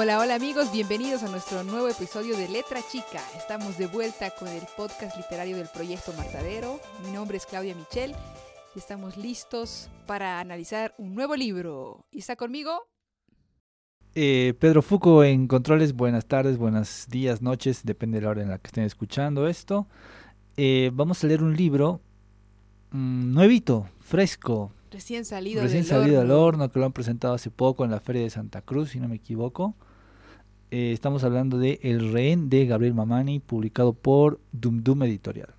Hola, hola amigos, bienvenidos a nuestro nuevo episodio de Letra Chica. Estamos de vuelta con el podcast literario del proyecto Martadero. Mi nombre es Claudia Michel y estamos listos para analizar un nuevo libro. ¿Y está conmigo? Eh, Pedro Fuco en controles, buenas tardes, buenos días, noches, depende de la hora en la que estén escuchando esto. Eh, vamos a leer un libro mm, nuevito, fresco, Recién salido recién del salido del horno. horno, que lo han presentado hace poco en la Feria de Santa Cruz, si no me equivoco. Eh, estamos hablando de El rehén de Gabriel Mamani, publicado por Dum Dum Editorial.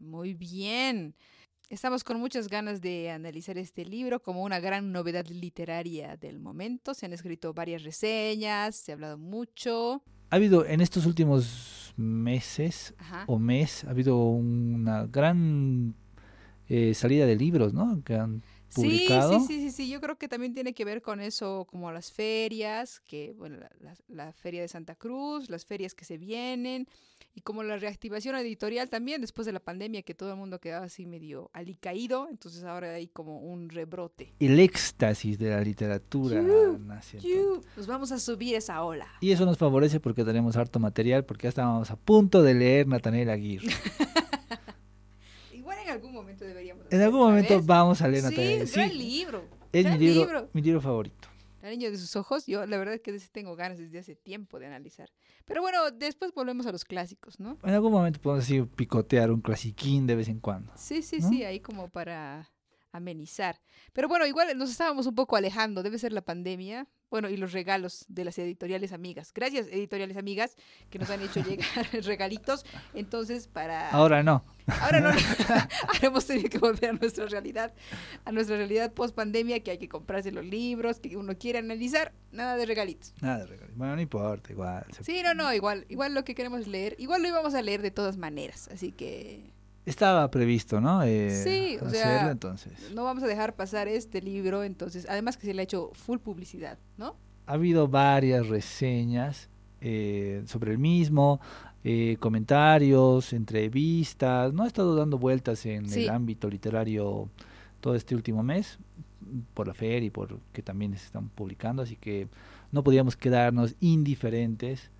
Muy bien. Estamos con muchas ganas de analizar este libro como una gran novedad literaria del momento. Se han escrito varias reseñas, se ha hablado mucho. Ha habido en estos últimos meses Ajá. o mes, ha habido una gran eh, salida de libros, ¿no? Que han publicado. Sí, sí, sí, sí, sí, yo creo que también tiene que ver con eso, como las ferias, que, bueno, la, la- la feria de Santa Cruz, las ferias que se vienen, y como la reactivación editorial también después de la pandemia, que todo el mundo quedaba así medio alicaído, entonces ahora hay como un rebrote. El éxtasis de la literatura. Yu, entonces. Nos vamos a subir esa ola. Y eso nos favorece porque tenemos harto material, porque ya estábamos a punto de leer Nathaniel Aguirre. Igual en algún momento deberíamos. En algún momento ¿sabes? vamos a leer Sí, Nathaniel es gran Sí, libro. es mi libro, libro. mi libro favorito. La niña de sus ojos, yo la verdad es que tengo ganas desde hace tiempo de analizar. Pero bueno, después volvemos a los clásicos, ¿no? En algún momento podemos así picotear un clasiquín de vez en cuando. Sí, sí, ¿no? sí, ahí como para amenizar. Pero bueno, igual nos estábamos un poco alejando, debe ser la pandemia, bueno, y los regalos de las editoriales amigas. Gracias, editoriales amigas, que nos han hecho llegar regalitos. Entonces, para... Ahora no. Ahora no, ahora hemos tenido que volver a nuestra realidad, a nuestra realidad post pandemia, que hay que comprarse los libros, que uno quiere analizar, nada de regalitos. Nada de regalo. Bueno, no importa, igual. se- Sí, no, no, igual, igual lo que queremos leer, igual lo íbamos a leer de todas maneras, así que Estaba previsto, ¿no? Eh, Sí, o hacerlo, sea, entonces. no vamos a dejar pasar este libro, entonces, además que se le ha hecho full publicidad, ¿no? Ha habido varias reseñas eh, sobre el mismo, eh, comentarios, entrevistas. No ha estado dando vueltas en Sí. el ámbito literario todo este último mes, por la feria y por que también se están publicando, así que no podíamos quedarnos indiferentes.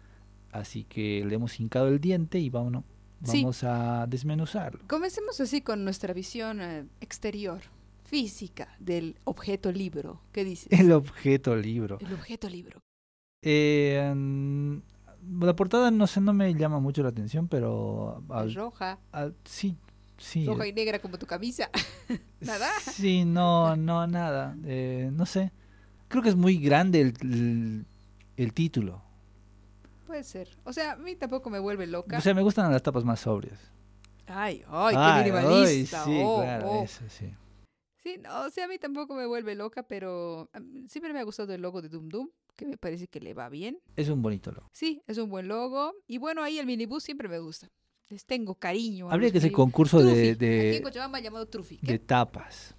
Así que le hemos hincado el diente y vámonos, Sí. vamos a desmenuzarlo. Comencemos así con nuestra visión eh, exterior, física del objeto libro. ¿Qué dices? El objeto libro. El objeto libro. Eh, la portada no sé, no me llama mucho la atención, pero al- Es roja, al- sí, sí. roja y negra como tu camisa. Nada. Sí, no, no, nada. Eh, no sé. Creo que es muy grande el, el, el título. Puede ser. O sea, a mí tampoco me vuelve loca. O sea, me gustan las tapas más sobrias. ay, ay, qué minimalista. ay, sí, oh, claro, oh. eso sí. Sí, no, o sea, a mí tampoco me vuelve loca, pero siempre me ha gustado el logo de Doom Doom, que me parece que le va bien. Es un bonito logo. Sí, es un buen logo. Y bueno, ahí el minibús siempre me gusta. Les tengo cariño. Habría que hacer concurso Trufi. de, Aquí en de, Cochabamba llamado Trufi. de tapas.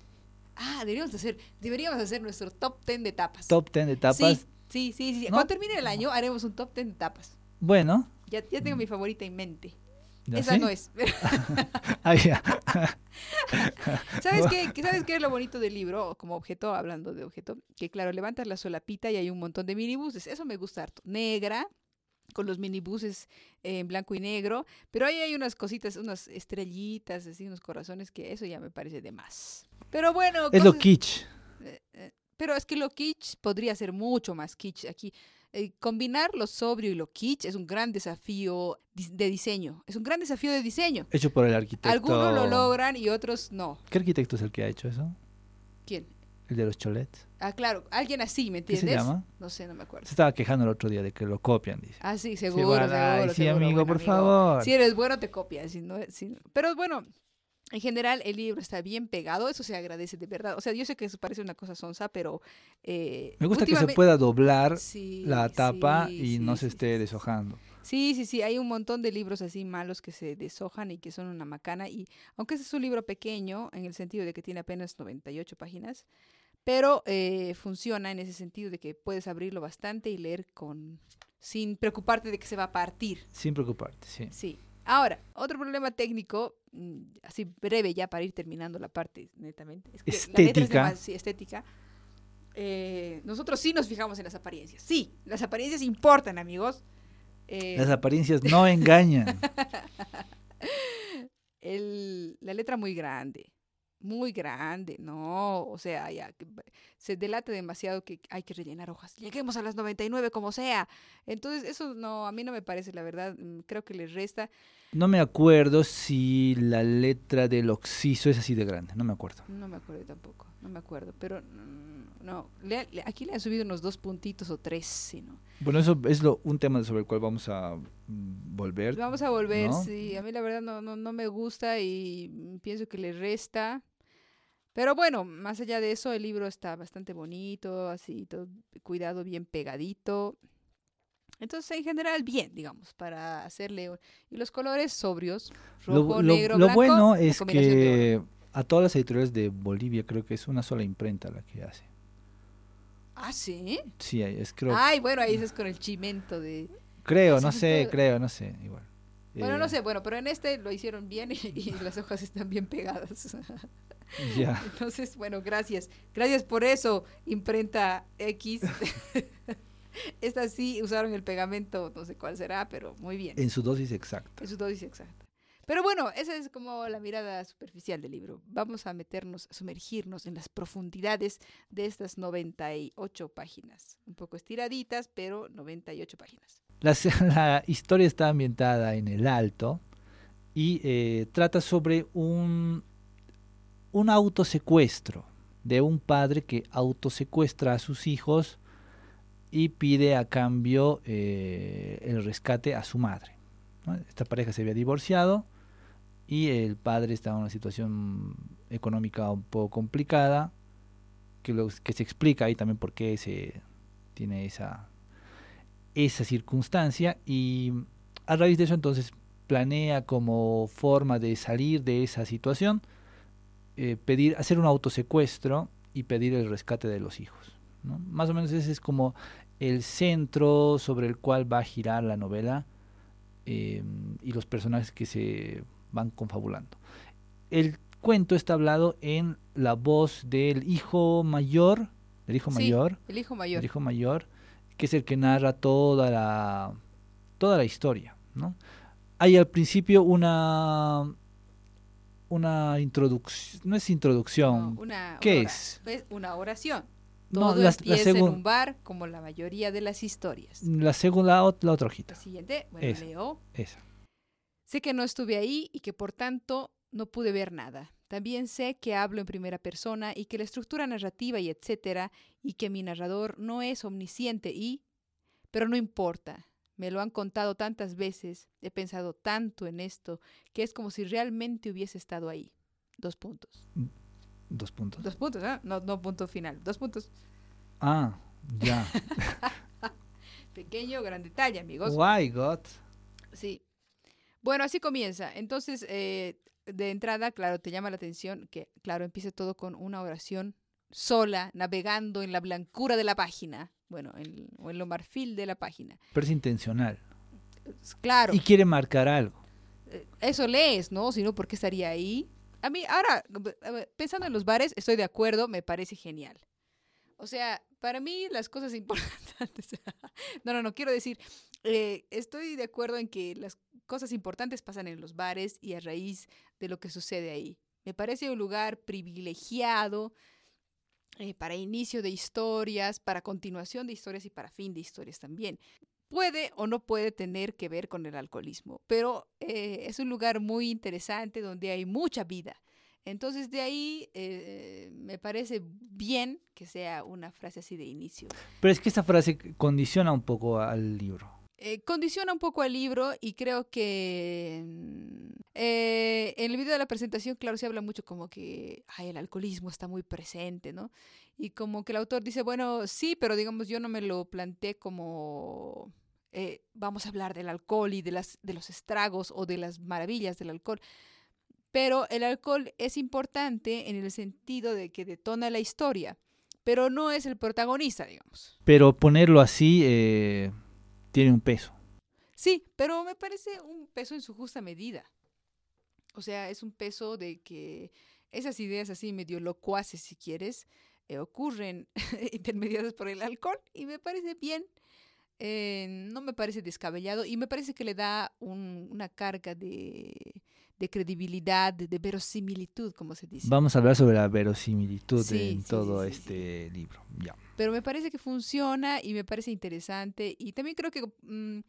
Ah, deberíamos hacer, deberíamos hacer nuestro top 10 de tapas. Top 10 de tapas. Sí, sí, sí. sí. ¿No? Cuando termine el año haremos un top 10 de tapas. Bueno. Ya, ya tengo mi favorita en mente. ¿ya Esa no es. Ah, ya. ¿Sabes qué? ¿Qué- ¿Sabes qué es lo bonito del libro? Como objeto, hablando de objeto, que claro, levantas la solapita y hay un montón de minibuses. Eso me gusta harto. Negra, con los minibuses en blanco y negro, pero ahí hay unas cositas, unas estrellitas, así, unos corazones, que eso ya me parece de más. Pero bueno, Es lo kitsch. eh, eh, pero es que lo kitsch podría ser mucho más kitsch aquí. Eh, combinar lo sobrio y lo kitsch es un gran desafío de diseño. Es un gran desafío de diseño. Hecho por el arquitecto. Algunos lo logran y otros no. ¿Qué arquitecto es el que ha hecho eso? ¿Quién? El de los cholets. Ah, claro, alguien así, ¿me ¿Qué entiendes? se llama? No sé, no me acuerdo. Se estaba quejando el otro día de que lo copian, dice. Ah, sí, Sí, seguro, bueno, ay, seguro, sí, seguro, amigo, por amigo. favor. Si eres bueno, te copias. Si no, si- Pero bueno, en general el libro está bien pegado, eso se agradece de verdad. O sea, yo sé que eso parece una cosa sonsa, pero... eh, Me gusta que se pueda doblar Sí, la tapa sí, y sí, no se esté deshojando. Sí, sí, sí, hay un montón de libros así malos que se deshojan y que son una macana. Y aunque ese es un libro pequeño, en el sentido de que tiene apenas 98 páginas, pero eh, funciona en ese sentido de que puedes abrirlo bastante y leer con sin preocuparte de que se va a partir. Sin preocuparte, sí. Sí. Ahora, otro problema técnico, así breve ya para ir terminando la parte netamente, es que la letra es Estética. sí, estética. Eh, nosotros sí nos fijamos en las apariencias. Sí, las apariencias importan, amigos. Eh, las apariencias no engañan. el, la letra muy grande, muy grande, no, o sea, ya se delata demasiado que hay que rellenar hojas. Lleguemos a las 99 como sea. Entonces, eso no, a mí no me parece, la verdad, mm, creo que les resta. No me acuerdo si la letra del oxiso es así de grande, no me acuerdo. No me acuerdo tampoco, no me acuerdo, pero mm, no, aquí le han subido unos dos puntitos o tres, sino bueno, eso es lo, un tema sobre el cual vamos a mm, volver. Vamos a volver, sí. A mí la verdad no, no, no me gusta y pienso que le resta. Pero bueno, más allá de eso, el libro está bastante bonito, así, todo cuidado, bien pegadito. Entonces, en general, bien, digamos, para hacerle... Y los colores sobrios, rojo, lo, negro, lo bueno es que a todas las editoriales de Bolivia creo que es una sola imprenta la que hace. Ah, sí. Sí, es creo. Ay, bueno, ahí es con el chimento de. Creo, no sé, creo, no sé, igual. Bueno, no eh, sé, bueno, pero en este lo hicieron bien y, las hojas están bien pegadas. Ya. Entonces, bueno, gracias. Gracias por eso, imprenta X. Esta sí usaron el pegamento, no sé cuál será, pero muy bien. En su dosis exacta. En su dosis exacta. Pero bueno, esa es como la mirada superficial del libro. Vamos a meternos, a sumergirnos en las profundidades de estas 98 páginas. Un poco estiraditas, pero 98 páginas. La, la historia está ambientada en el Alto y eh, trata sobre un, un autosecuestro de un padre que autosecuestra a sus hijos y pide a cambio eh, el rescate a su madre. Esta pareja se había divorciado y el padre estaba en una situación económica un poco complicada, que, lo, que se explica ahí también por qué se tiene esa, esa circunstancia y a raíz de eso entonces planea como forma de salir de esa situación eh, pedir hacer un autosecuestro y pedir el rescate de los hijos más o menos ese es como el centro sobre el cual va a girar la novela eh, y los personajes que se van confabulando. El cuento está hablado en la voz del hijo mayor, del hijo mayor, el hijo mayor, el hijo mayor, que es el que narra toda la toda la historia, ¿no? Hay al principio una una introducción, no es introducción, ¿qué es? Una oración. Todo no, la, empieza en un bar, como la mayoría de las historias. La segunda, la, otra hojita. La siguiente, bueno, leo. Esa. Sé que no estuve ahí y que por tanto no pude ver nada. También sé que hablo en primera persona y que la estructura narrativa y etcétera, y que mi narrador no es omnisciente y... Pero no importa. Me lo han contado tantas veces, he pensado tanto en esto, que es como si realmente hubiese estado ahí. Dos puntos. Dos puntos. Dos puntos, ¿eh? No, no punto final. Dos puntos. Ah, ya. Pequeño, gran detalle, amigos. Why God? Sí. Bueno, así comienza. Entonces, eh, de entrada, claro, te llama la atención que, claro, empiece todo con una oración sola, navegando en la blancura de la página, bueno, en, o en lo marfil de la página. Pero es intencional. Claro. Y quiere marcar algo. Eh, eso lees, ¿no? Si no, ¿por qué estaría ahí? A mí, ahora, pensando en los bares, estoy de acuerdo, me parece genial. O sea, para mí las cosas importantes, no, no, no, quiero decir, eh, estoy de acuerdo en que las cosas importantes pasan en los bares y a raíz de lo que sucede ahí. Me parece un lugar privilegiado eh, para inicio de historias, para continuación de historias y para fin de historias también. Puede o no puede tener que ver con el alcoholismo, pero eh, es un lugar muy interesante donde hay mucha vida. Entonces de ahí eh, me parece bien que sea una frase así de inicio. Pero es que esa frase condiciona un poco al libro. Eh, condiciona un poco al libro y creo que mm, eh, en el video de la presentación, claro, se habla mucho como que ay, el alcoholismo está muy presente, ¿no? Y como que el autor dice, bueno, sí, pero digamos, yo no me lo planteé como eh, vamos a hablar del alcohol y de, las, de los estragos o de las maravillas del alcohol. Pero el alcohol es importante en el sentido de que detona la historia, pero no es el protagonista, digamos. Pero ponerlo así tiene un peso. Sí, pero me parece un peso en su justa medida. O sea, es un peso de que esas ideas así medio locuaces, si quieres, eh, ocurren intermediadas por el alcohol y me parece bien. Eh, no me parece descabellado y me parece que le da una carga de, credibilidad, de, verosimilitud, como se dice. Vamos a hablar sobre la verosimilitud en todo este libro. Ya. Pero me parece que funciona y me parece interesante y también creo que mm,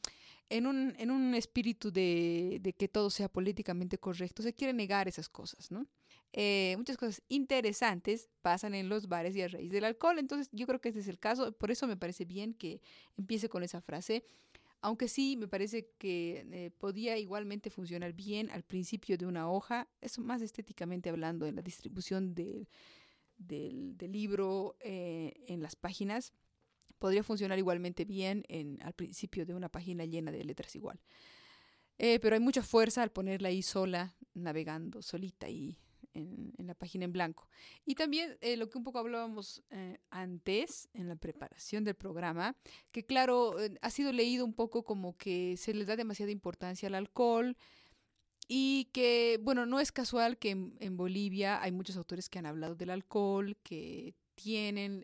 en, un, en un espíritu de, de, que todo sea políticamente correcto se quiere negar esas cosas, ¿no? Eh, muchas cosas interesantes pasan en los bares y a raíz del alcohol. Entonces yo creo que este es el caso. Por eso me parece bien que empiece con esa frase. Aunque sí, me parece que eh, podía igualmente funcionar bien al principio de una hoja, eso más estéticamente hablando, en la distribución del, del, libro eh, en las páginas, podría funcionar igualmente bien en, al principio de una página llena de letras igual. pero hay mucha fuerza al ponerla ahí sola, navegando solita y en, la página en blanco. Y también eh, lo que un poco hablábamos eh, antes en la preparación del programa, que claro, eh, ha sido leído un poco como que se le da demasiada importancia al alcohol y que, bueno, no es casual que en, Bolivia hay muchos autores que han hablado del alcohol, que tienen...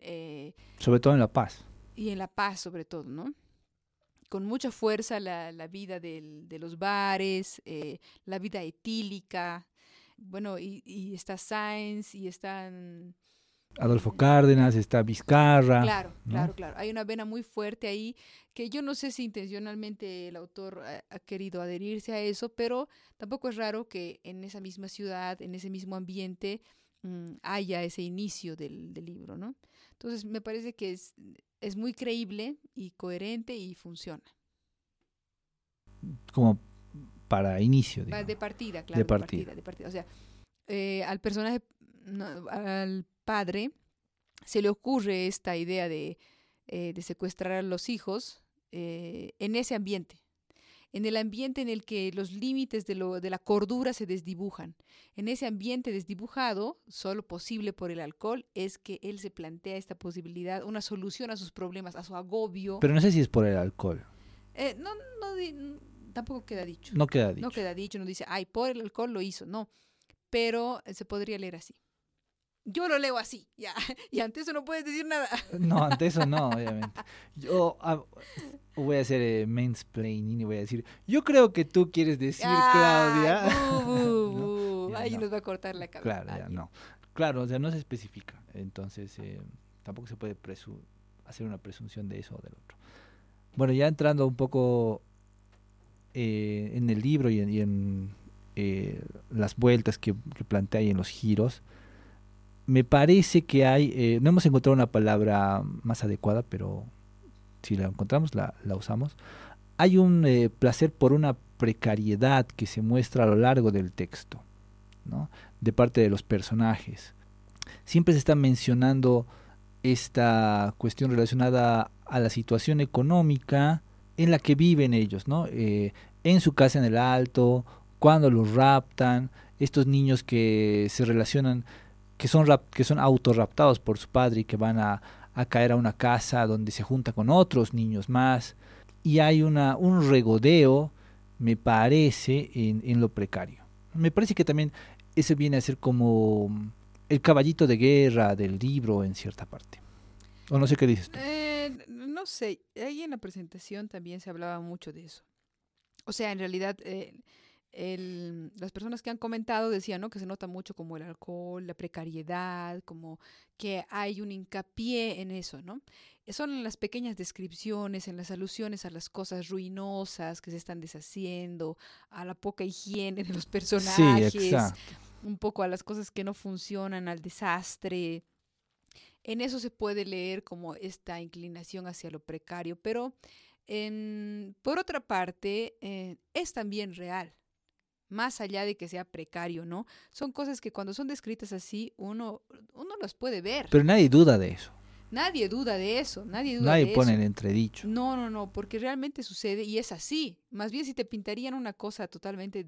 sobre todo en La Paz. Y en La Paz sobre todo, ¿no? con mucha fuerza la, la vida del, de los bares, la vida etílica, bueno, y, está Sáenz y están... Adolfo Cárdenas, está Vizcarra. Claro, claro, claro. Hay una vena muy fuerte ahí que yo no sé si intencionalmente el autor ha, querido adherirse a eso, pero tampoco es raro que en esa misma ciudad, en ese mismo ambiente, mm, haya ese inicio del, del, libro, ¿no? Entonces me parece que es, es muy creíble y coherente y funciona. Como para inicio. De partida, claro. De partida. De partida, O sea, eh, al personaje, al padre, se le ocurre esta idea de, eh, de secuestrar a los hijos eh, en ese ambiente. En el ambiente en el que los límites de, lo, de la cordura se desdibujan. En ese ambiente desdibujado, solo posible por el alcohol, es que él se plantea esta posibilidad, una solución a sus problemas, a su agobio. Pero no sé si es por el alcohol. no, no, tampoco queda dicho. No queda dicho. No queda dicho, no dice, ay, por el alcohol lo hizo, no. Pero eh, se podría leer así. Yo lo leo así, ya. Y ante eso no puedes decir nada. No, ante eso no, obviamente. Yo ah, voy a hacer eh, mansplaining y voy a decir, yo creo que tú quieres decir, Claudia. Ahí nos va a cortar la cabeza. Claro, ya no. Claro, o sea, no se especifica. Entonces, eh, tampoco se puede hacer una presunción de eso o del otro. Bueno, ya entrando un poco eh, en el libro y en, eh, las vueltas que, plantea y en los giros, me parece que hay, eh, no hemos encontrado una palabra más adecuada, pero si la encontramos la, usamos. Hay un placer por una precariedad que se muestra a lo largo del texto, ¿no? de parte de los personajes. Siempre se está mencionando esta cuestión relacionada a la situación económica, en la que viven ellos, ¿no? Eh, en su casa en el alto, cuando los raptan, estos niños que se relacionan, que son, rap, que son autorraptados por su padre y que van a, caer a una casa donde se junta con otros niños más. Y hay una, un regodeo, me parece, en, en lo precario. Me parece que también ese viene a ser como el caballito de guerra del libro en cierta parte. O no sé qué dices tú. Eh, no sé, ahí en la presentación también se hablaba mucho de eso. O sea, en realidad, eh, las personas que han comentado decían ¿no? que se nota mucho como el alcohol, la precariedad, como que hay un hincapié en eso, ¿no? Son en las pequeñas descripciones, en las alusiones a las cosas ruinosas que se están deshaciendo, a la poca higiene de los personajes, un poco a las cosas que no funcionan, al desastre. En eso se puede leer como esta inclinación hacia lo precario, pero por otra parte, eh, es también real, más allá de que sea precario, ¿no? Son cosas que cuando son descritas así, uno, uno las puede ver. Pero nadie duda de eso. Nadie duda de eso, nadie duda nadie de pone en entredicho. No, no, no, porque realmente sucede y es así. Más bien si te pintarían una cosa totalmente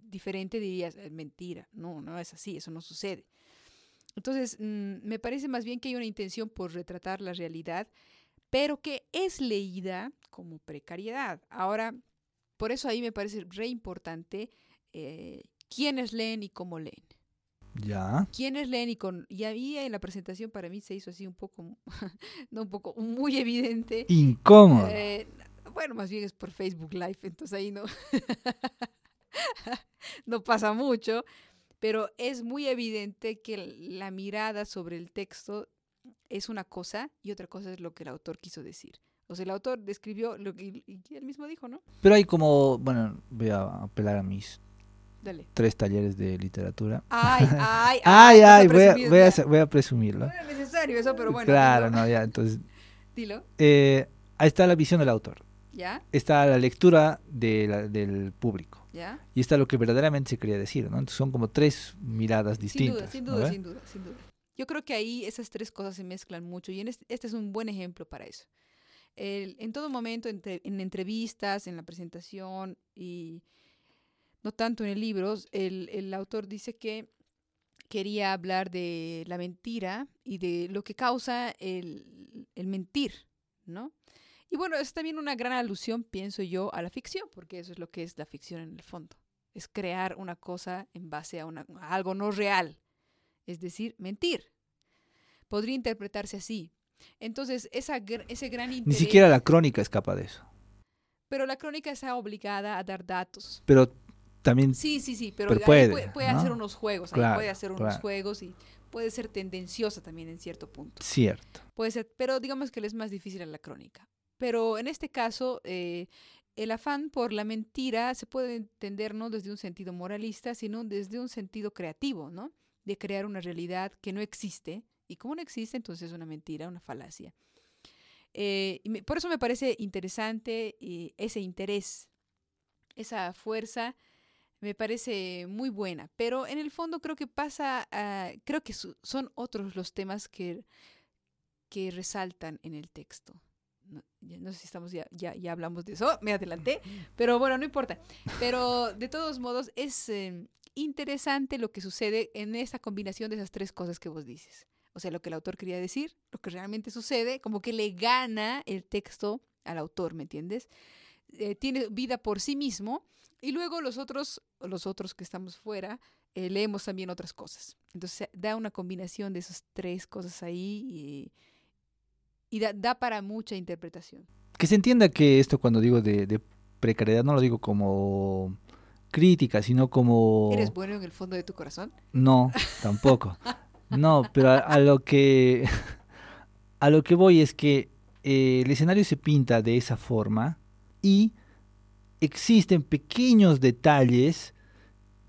diferente dirías, mentira. No, no es así, eso no sucede. Entonces, mm, me parece más bien que hay una intención por retratar la realidad, pero que es leída como precariedad. Ahora, por eso ahí me parece re importante eh, quiénes leen y cómo leen. Ya. ¿Quiénes leen y con y ahí en la presentación para mí se hizo así un poco, no un poco, muy evidente. Incómodo. Eh, bueno, más bien es por Facebook Live, entonces ahí no, no pasa mucho, pero es muy evidente que la mirada sobre el texto es una cosa y otra cosa es lo que el autor quiso decir. O sea, el autor describió lo que él mismo dijo, ¿no? Pero hay como, bueno, voy a apelar a mis Dale. tres talleres de literatura. Ay, ay, Ay, voy a, voy a, ya. voy a presumirlo. No era necesario eso, pero bueno. claro, dilo. no, ya, entonces, Dilo, eh, ahí está la visión del autor, ¿ya? está la lectura de la- del público ¿Ya? y está lo que verdaderamente se quería decir, ¿no? Entonces son como tres miradas Sin distintas. duda, sin ¿no duda, sin duda, sin duda. Yo creo que ahí esas tres cosas se mezclan mucho y en este, este es un buen ejemplo para eso. El- en todo momento, entre- en entrevistas, en la presentación y no tanto en el libro, el, el autor dice que quería hablar de la mentira y de lo que causa el, el mentir, ¿no? Y bueno, es también una gran alusión, pienso yo, a la ficción, porque eso es lo que es la ficción en el fondo. Es crear una cosa en base a, una, a algo no real, es decir, mentir. Podría interpretarse así. Entonces, esa, ese gran Ni interés... siquiera la crónica escapa de eso. Pero la crónica está obligada a dar datos. Pero también Sí, sí, sí, pero, puede, puede, puede ¿no? hacer unos juegos, Claro, puede hacer unos claro. juegos y puede ser tendenciosa también en cierto punto. cierto. Puede ser, pero digamos que le es más difícil a la crónica. Pero en este caso, eh, el afán por la mentira se puede entender no desde un sentido moralista, sino desde un sentido creativo, ¿no? De crear una realidad que no existe. Y como no existe, entonces es una mentira, una falacia. Eh, por eso me parece interesante eh, ese interés, esa fuerza, me parece muy buena. Pero en el fondo creo que pasa, a- creo que son otros los temas que, que resaltan en el texto. No, no sé si estamos ya, ya, ya hablamos de eso, me adelanté, pero bueno, no importa. Pero de todos modos es eh, interesante lo que sucede en esta combinación de esas tres cosas que vos dices. O sea, lo que el autor quería decir, lo que realmente sucede, como que le gana el texto al autor, ¿me entiendes? Eh, tiene vida por sí mismo y luego los otros, los otros que estamos fuera, eh, leemos también otras cosas. Entonces da una combinación de esas tres cosas ahí y, y da, da para mucha interpretación. Que se entienda que esto cuando digo de, de precariedad no lo digo como crítica, sino como... ¿Eres bueno en el fondo de tu corazón? No, tampoco. No, pero a, a lo que a lo que voy es que eh, el escenario se pinta de esa forma y existen pequeños detalles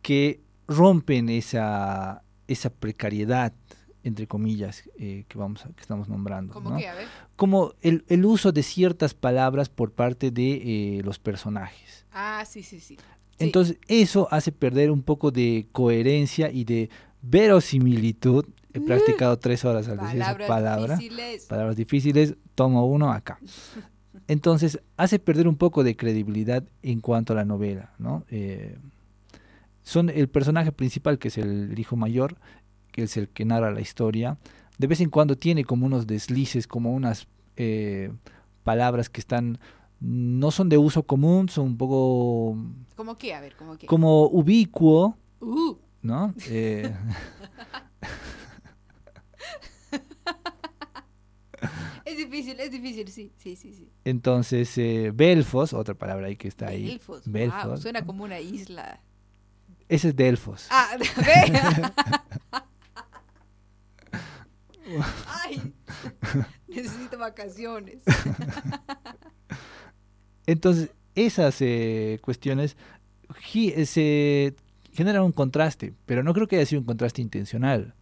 que rompen esa esa precariedad entre comillas eh, que vamos a- que estamos nombrando, ¿Cómo ¿no? que? A ver. como el, el uso de ciertas palabras por parte de eh, los personajes. Ah, sí, sí, sí. Sí. Entonces eso hace perder un poco de coherencia y de verosimilitud. He Mm. practicado tres horas al decir esa Palabras palabra. difíciles. Palabras difíciles, tomo uno acá. Entonces hace perder un poco de credibilidad en cuanto a la novela, ¿no? Eh, son el personaje principal, que es el hijo mayor, que es el que narra la historia. De vez en cuando tiene como unos deslices, como unas eh, palabras que están no son de uso común, son un poco ¿Cómo que? A ver, ¿cómo que? como ubicuo, Uh, ¿no? Eh, es difícil, es difícil, sí, sí, sí, sí. entonces, eh, Belfos, otra palabra ahí que está ahí. Belfos. wow, Belfos, suena como una isla. Ese es Delfos. Ah. Ay, necesito vacaciones. Entonces, esas eh, cuestiones se generan un contraste, pero no creo que haya sido un contraste intencional.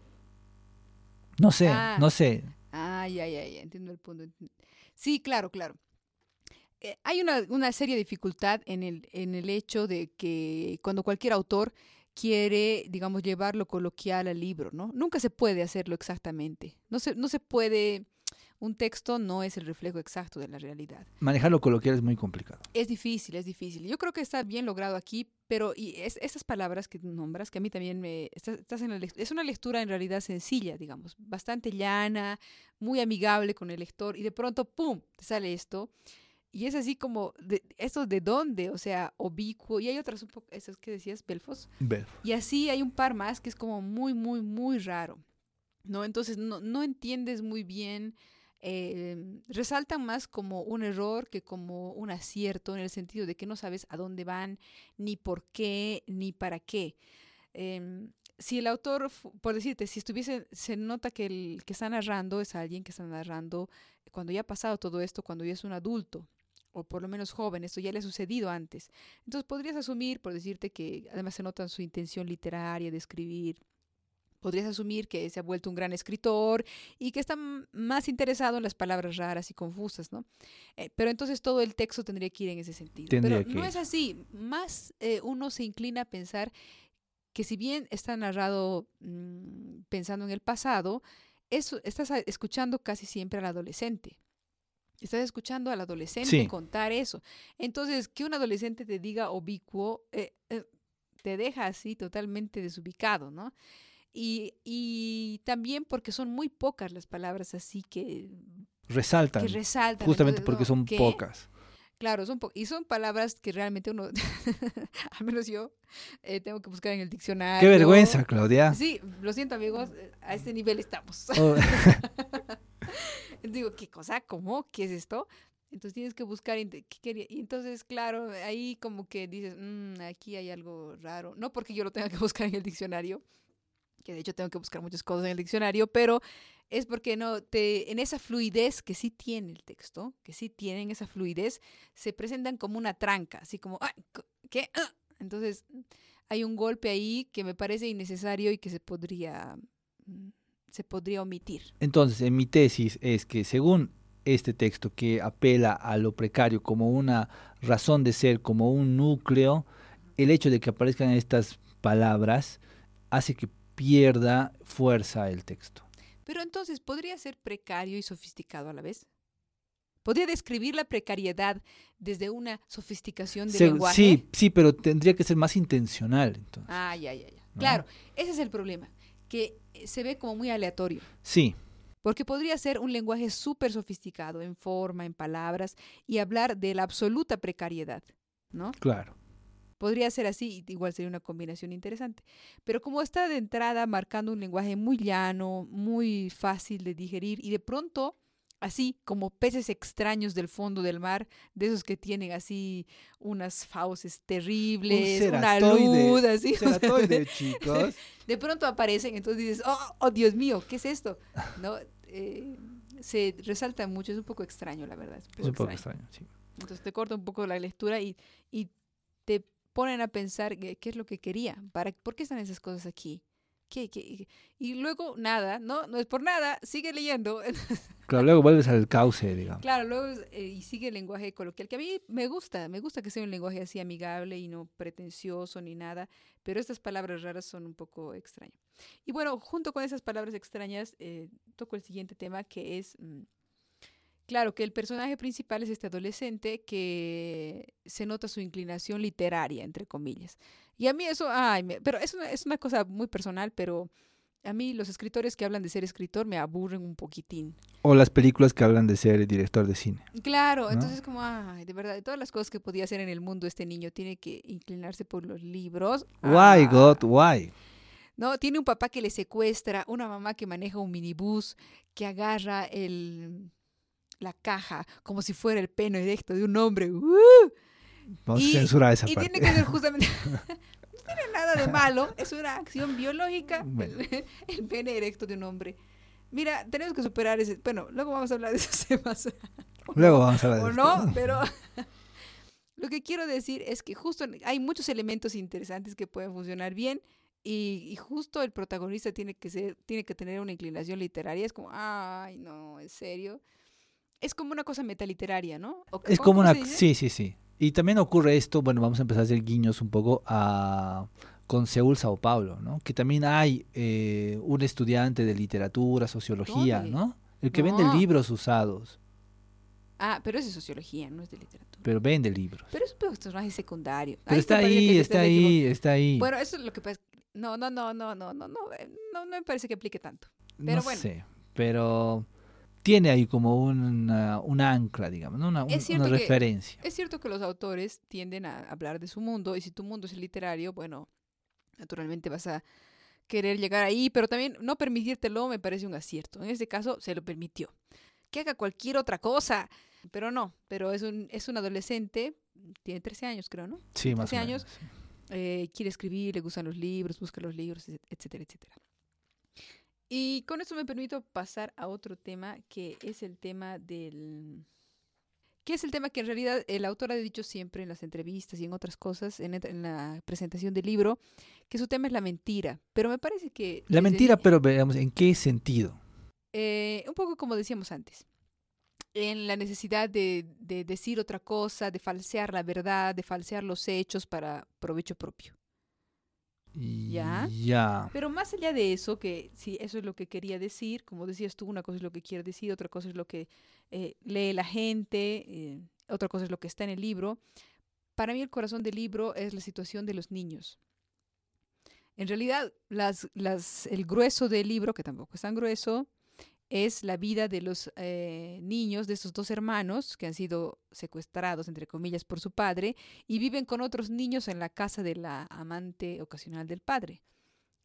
No sé, Ah. no sé. Ya, ya, ya, entiendo el punto. Sí, claro, claro. Eh, hay una, una seria dificultad en el, en el hecho de que cuando cualquier autor quiere, digamos, llevarlo coloquial al libro, ¿no? Nunca se puede hacerlo exactamente. No se, no se puede, un texto no es el reflejo exacto de la realidad. Manejarlo coloquial es muy complicado. Es difícil, es difícil. Yo creo que está bien logrado aquí, pero y es, estas palabras que nombras, que a mí también me... estás- estás en la es una lectura en realidad sencilla, digamos, bastante llana, muy amigable con el lector, y de pronto, ¡pum!, te sale esto. Y es así como, de, ¿esto de dónde? O sea, obicuo. Y hay otras un poco, esas que decías, Belfos. Belfos. Y así hay un par más que es como muy, muy, muy raro. ¿No? Entonces no, no entiendes muy bien. eh, resaltan más como un error que como un acierto en el sentido de que no sabes a dónde van, ni por qué, ni para qué. Em, si el autor, por decirte, si estuviese, se nota que el que está narrando es alguien que está narrando cuando ya ha pasado todo esto, cuando ya es un adulto, o por lo menos joven, esto ya le ha sucedido antes. Entonces podrías asumir, por decirte que además se nota su intención literaria de escribir, podrías asumir que se ha vuelto un gran escritor y que está más interesado en las palabras raras y confusas, ¿no? Eh, pero entonces todo el texto tendría que ir en ese sentido. Tendría pero que no es así. Más eh, uno se inclina a pensar que si bien está narrado mm, pensando en el pasado, eso, estás escuchando casi siempre al adolescente. Estás escuchando al adolescente Sí. contar eso. Entonces, que un adolescente te diga obicuo, eh, eh, te deja así totalmente desubicado, ¿no? Y, y también porque son muy pocas las palabras así que, Resaltan. que resaltan. justamente Entonces, porque son ¿qué? pocas. Claro, son po- y son palabras que realmente uno, al menos yo, eh, tengo que buscar en el diccionario. Qué vergüenza, Claudia. Sí, lo siento amigos, a este nivel estamos. Oh, Digo, ¿qué cosa? ¿Cómo? ¿Qué es esto? Entonces tienes que buscar, ¿qué quería? Y entonces, claro, ahí como que dices, "Mm, aquí hay algo raro. No porque yo lo tenga que buscar en el diccionario, que de hecho tengo que buscar muchas cosas en el diccionario, pero es porque no te en esa fluidez que sí tiene el texto, que sí tienen esa fluidez, se presentan como una tranca, así como "Ah, co- ¿qué? Ah". Entonces, hay un golpe ahí que me parece innecesario y que se podría mm, se podría omitir. Entonces, en mi tesis es que según este texto que apela a lo precario como una razón de ser, como un núcleo, el hecho de que aparezcan estas palabras hace que pierda fuerza el texto. Pero entonces, ¿podría ser precario y sofisticado a la vez? ¿Podría describir la precariedad desde una sofisticación Se- lenguaje? sí, sí, pero tendría que ser más intencional. Entonces. Ah, ya, ya, ya. ¿No? Claro, ese es el problema, que se ve como muy aleatorio. Sí, Porque podría ser un lenguaje súper sofisticado en forma, en palabras, y hablar de la absoluta precariedad, ¿no? claro. Podría ser así, igual sería una combinación interesante. Pero como está de entrada marcando un lenguaje muy llano, muy fácil de digerir, y de pronto, así como peces extraños del fondo del mar, de esos que tienen así unas fauces terribles, una luz, así. chicos. de pronto aparecen, entonces dices, oh, oh, Dios mío, ¿qué es esto? ¿No? Eh, se resalta mucho, es un poco extraño, la verdad. Es un Es poco un poco extraño. extraño, sí. Entonces te corta un poco la lectura y, y te ponen a pensar que- qué es lo que quería, para, ¿por qué están esas cosas aquí? ¿Qué, qué? Y luego nada, no, no es por nada, sigue leyendo. Claro, luego vuelves al cauce, digamos. claro, luego eh, y sigue el lenguaje coloquial, que a mí me gusta, me gusta que sea un lenguaje así amigable y no pretencioso ni nada, pero estas palabras raras son un poco extrañas. Y bueno, junto con esas palabras extrañas, eh, toco el siguiente tema que es, mm, claro, que el personaje principal es este adolescente que se nota su inclinación literaria, entre comillas. Y a mí eso, ay, me- pero es una, es una cosa muy personal, pero a mí los escritores que hablan de ser escritor me aburren un poquitín. O las películas que hablan de ser director de cine. Claro, ¿no? entonces como, ay, de verdad, de todas las cosas que podía hacer en el mundo este niño, tiene que inclinarse por los libros. Why, Ah, God, why? No, tiene un papá que le secuestra, una mamá que maneja un minibús, que agarra el la caja como si fuera el pene erecto de un hombre. ¡uh! Vamos Y- a censurar esa y parte. tiene que ser justamente... no tiene nada de malo, es una acción biológica, Bueno. el, el pene erecto de un hombre. Mira, tenemos que superar ese... Bueno, luego vamos a hablar de esos temas. Luego vamos a hablar de o esto. no, pero lo que quiero decir es que justo hay muchos elementos interesantes que pueden funcionar bien y, y justo el protagonista tiene que ser, tiene que tener una inclinación literaria. Es como, ay, no, en serio. Es como una cosa metaliteraria, ¿no? ¿O Es como una... Sí, sí, sí. Y también ocurre esto, bueno, vamos a empezar a hacer guiños un poco a con Seúl, Sao Paulo, ¿no? Que también hay eh, un estudiante de literatura, sociología, ¿Dónde? ¿no? El que vende libros usados, Ah, pero es de sociología, no es de literatura. pero vende libros. Pero es un personaje secundario. Pero Ahí está ahí, está ahí, está ahí. Bueno, eso es lo que pasa. No, no, no, no, no, no, no, no, no, no me parece que aplique tanto. pero no bueno. sé, pero tiene ahí como una, una ancla, digamos, ¿no? una, un- Es cierto una que- referencia. Es cierto que los autores tienden a hablar de su mundo y si tu mundo es literario, bueno, naturalmente vas a querer llegar ahí, pero también no permitírtelo me parece un acierto. En este caso se lo permitió. Que haga cualquier otra cosa, pero no, pero es un, es un adolescente, tiene 13 años creo, ¿no? Sí, más o 13 menos. años. Eh, quiere escribir, le gustan los libros, busca los libros, et- etcétera, etcétera. Y con esto me permito pasar a otro tema que es el tema del... que es el tema que en realidad el autor ha dicho siempre en las entrevistas y en otras cosas, en, la presentación del libro, que su tema es la mentira. Pero me parece que... La mentira, pero veamos, ¿en qué sentido? eh, un poco como decíamos antes, en la necesidad de, de decir otra cosa, de falsear la verdad, de falsear los hechos para provecho propio. ¿Ya? Ya. Pero más allá de eso, que si eso es lo que quería decir, como decías tú, una cosa es lo que quiere decir, otra cosa es lo que eh, lee la gente, eh, otra cosa es lo que está en el libro. Para mí el corazón del libro es la situación de los niños. En realidad, las, las, el grueso del libro, que tampoco es tan grueso, es la vida de los eh, niños, de estos dos hermanos que han sido secuestrados, entre comillas, por su padre y viven con otros niños en la casa de la amante ocasional del padre.